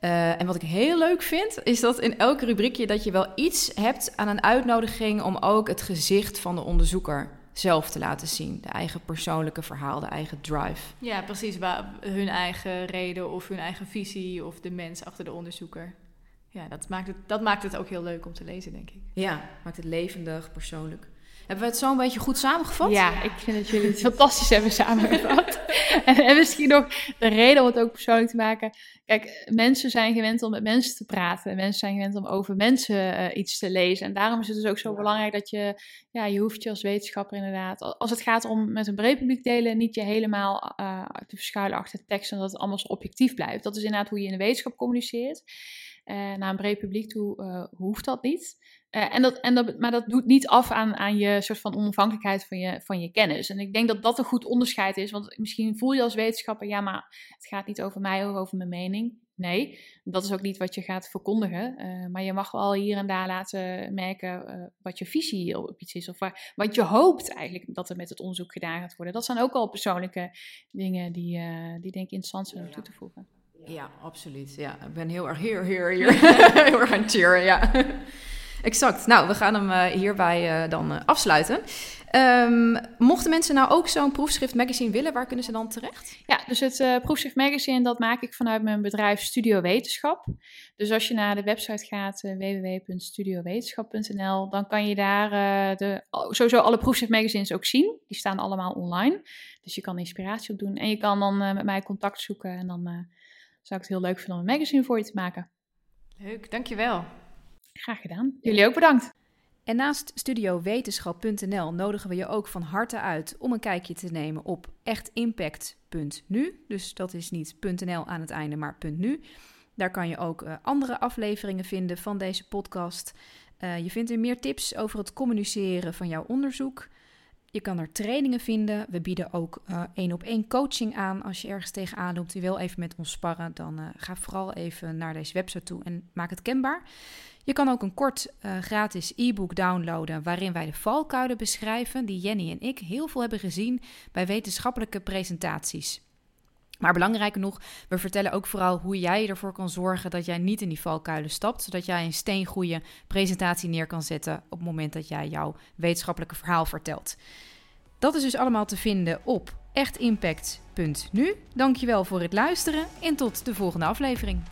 Uh, en wat ik heel leuk vind, is dat in elke rubriekje dat je wel iets hebt aan een uitnodiging om ook het gezicht van de onderzoeker zelf te laten zien. De eigen persoonlijke verhaal, de eigen drive. Ja, precies. Hun eigen reden of hun eigen visie of de mens achter de onderzoeker. Ja, dat maakt het, dat maakt het ook heel leuk om te lezen, denk ik. Ja, maakt het levendig, persoonlijk. Hebben we het zo een beetje goed samengevat? Ja, ik vind dat jullie het fantastisch hebben samengevat. *laughs* en, misschien nog de reden om het ook persoonlijk te maken. Kijk, mensen zijn gewend om met mensen te praten. Mensen zijn gewend om over mensen uh, iets te lezen. En daarom is het dus ook zo belangrijk dat je, ja, je hoeft je als wetenschapper inderdaad, als het gaat om met een breed publiek delen, niet je helemaal uh, te verschuilen achter tekst en dat het allemaal zo objectief blijft. Dat is inderdaad hoe je in de wetenschap communiceert. Uh, naar een breed publiek toe hoeft dat niet. Uh, en dat, en dat, maar dat doet niet af aan, aan je soort van onafhankelijkheid van je, van je kennis. En ik denk dat dat een goed onderscheid is. Want misschien voel je als wetenschapper, ja, maar het gaat niet over mij of over mijn mening. Nee, dat is ook niet wat je gaat verkondigen. Uh, maar je mag wel hier en daar laten merken uh, wat je visie op iets is. Of waar, wat je hoopt eigenlijk dat er met het onderzoek gedaan gaat worden. Dat zijn ook al persoonlijke dingen die, die denk ik interessant zijn om toe te voegen. Ja, absoluut. Ja, ik ben heel erg hier, hier, hier. *laughs* heel erg aan het cheeren, ja. Exact. Nou, we gaan hem uh, hierbij uh, dan uh, afsluiten. Um, mochten mensen nou ook zo'n proefschrift magazine willen, waar kunnen ze dan terecht? Ja, dus het proefschrift magazine dat maak ik vanuit mijn bedrijf Studio Wetenschap. Dus als je naar de website gaat www.studiowetenschap.nl, dan kan je daar de, sowieso alle proefschrift magazines ook zien. Die staan allemaal online. Dus je kan inspiratie opdoen en je kan dan met mij contact zoeken en dan zou ik het heel leuk vinden om een magazine voor je te maken. Leuk, dankjewel. Graag gedaan. Jullie ook bedankt. En naast studiowetenschap.nl nodigen we je ook van harte uit om een kijkje te nemen op echtimpact.nu. Dus dat is niet .nl aan het einde, maar .nu. Daar kan je ook uh, andere afleveringen vinden van deze podcast. Uh, je vindt er meer tips over het communiceren van jouw onderzoek. Je kan er trainingen vinden. We bieden ook uh, één op één coaching aan. Als je ergens tegenaan loopt, je wil even met ons sparren, dan ga vooral even naar deze website toe en maak het kenbaar. Je kan ook een kort uh, gratis e-book downloaden waarin wij de valkuilen beschrijven die Jenny en ik heel veel hebben gezien bij wetenschappelijke presentaties. Maar belangrijker nog, we vertellen ook vooral hoe jij ervoor kan zorgen dat jij niet in die valkuilen stapt, zodat jij een steengoede presentatie neer kan zetten op het moment dat jij jouw wetenschappelijke verhaal vertelt. Dat is dus allemaal te vinden op echtimpact.nu. Dankjewel voor het luisteren en tot de volgende aflevering.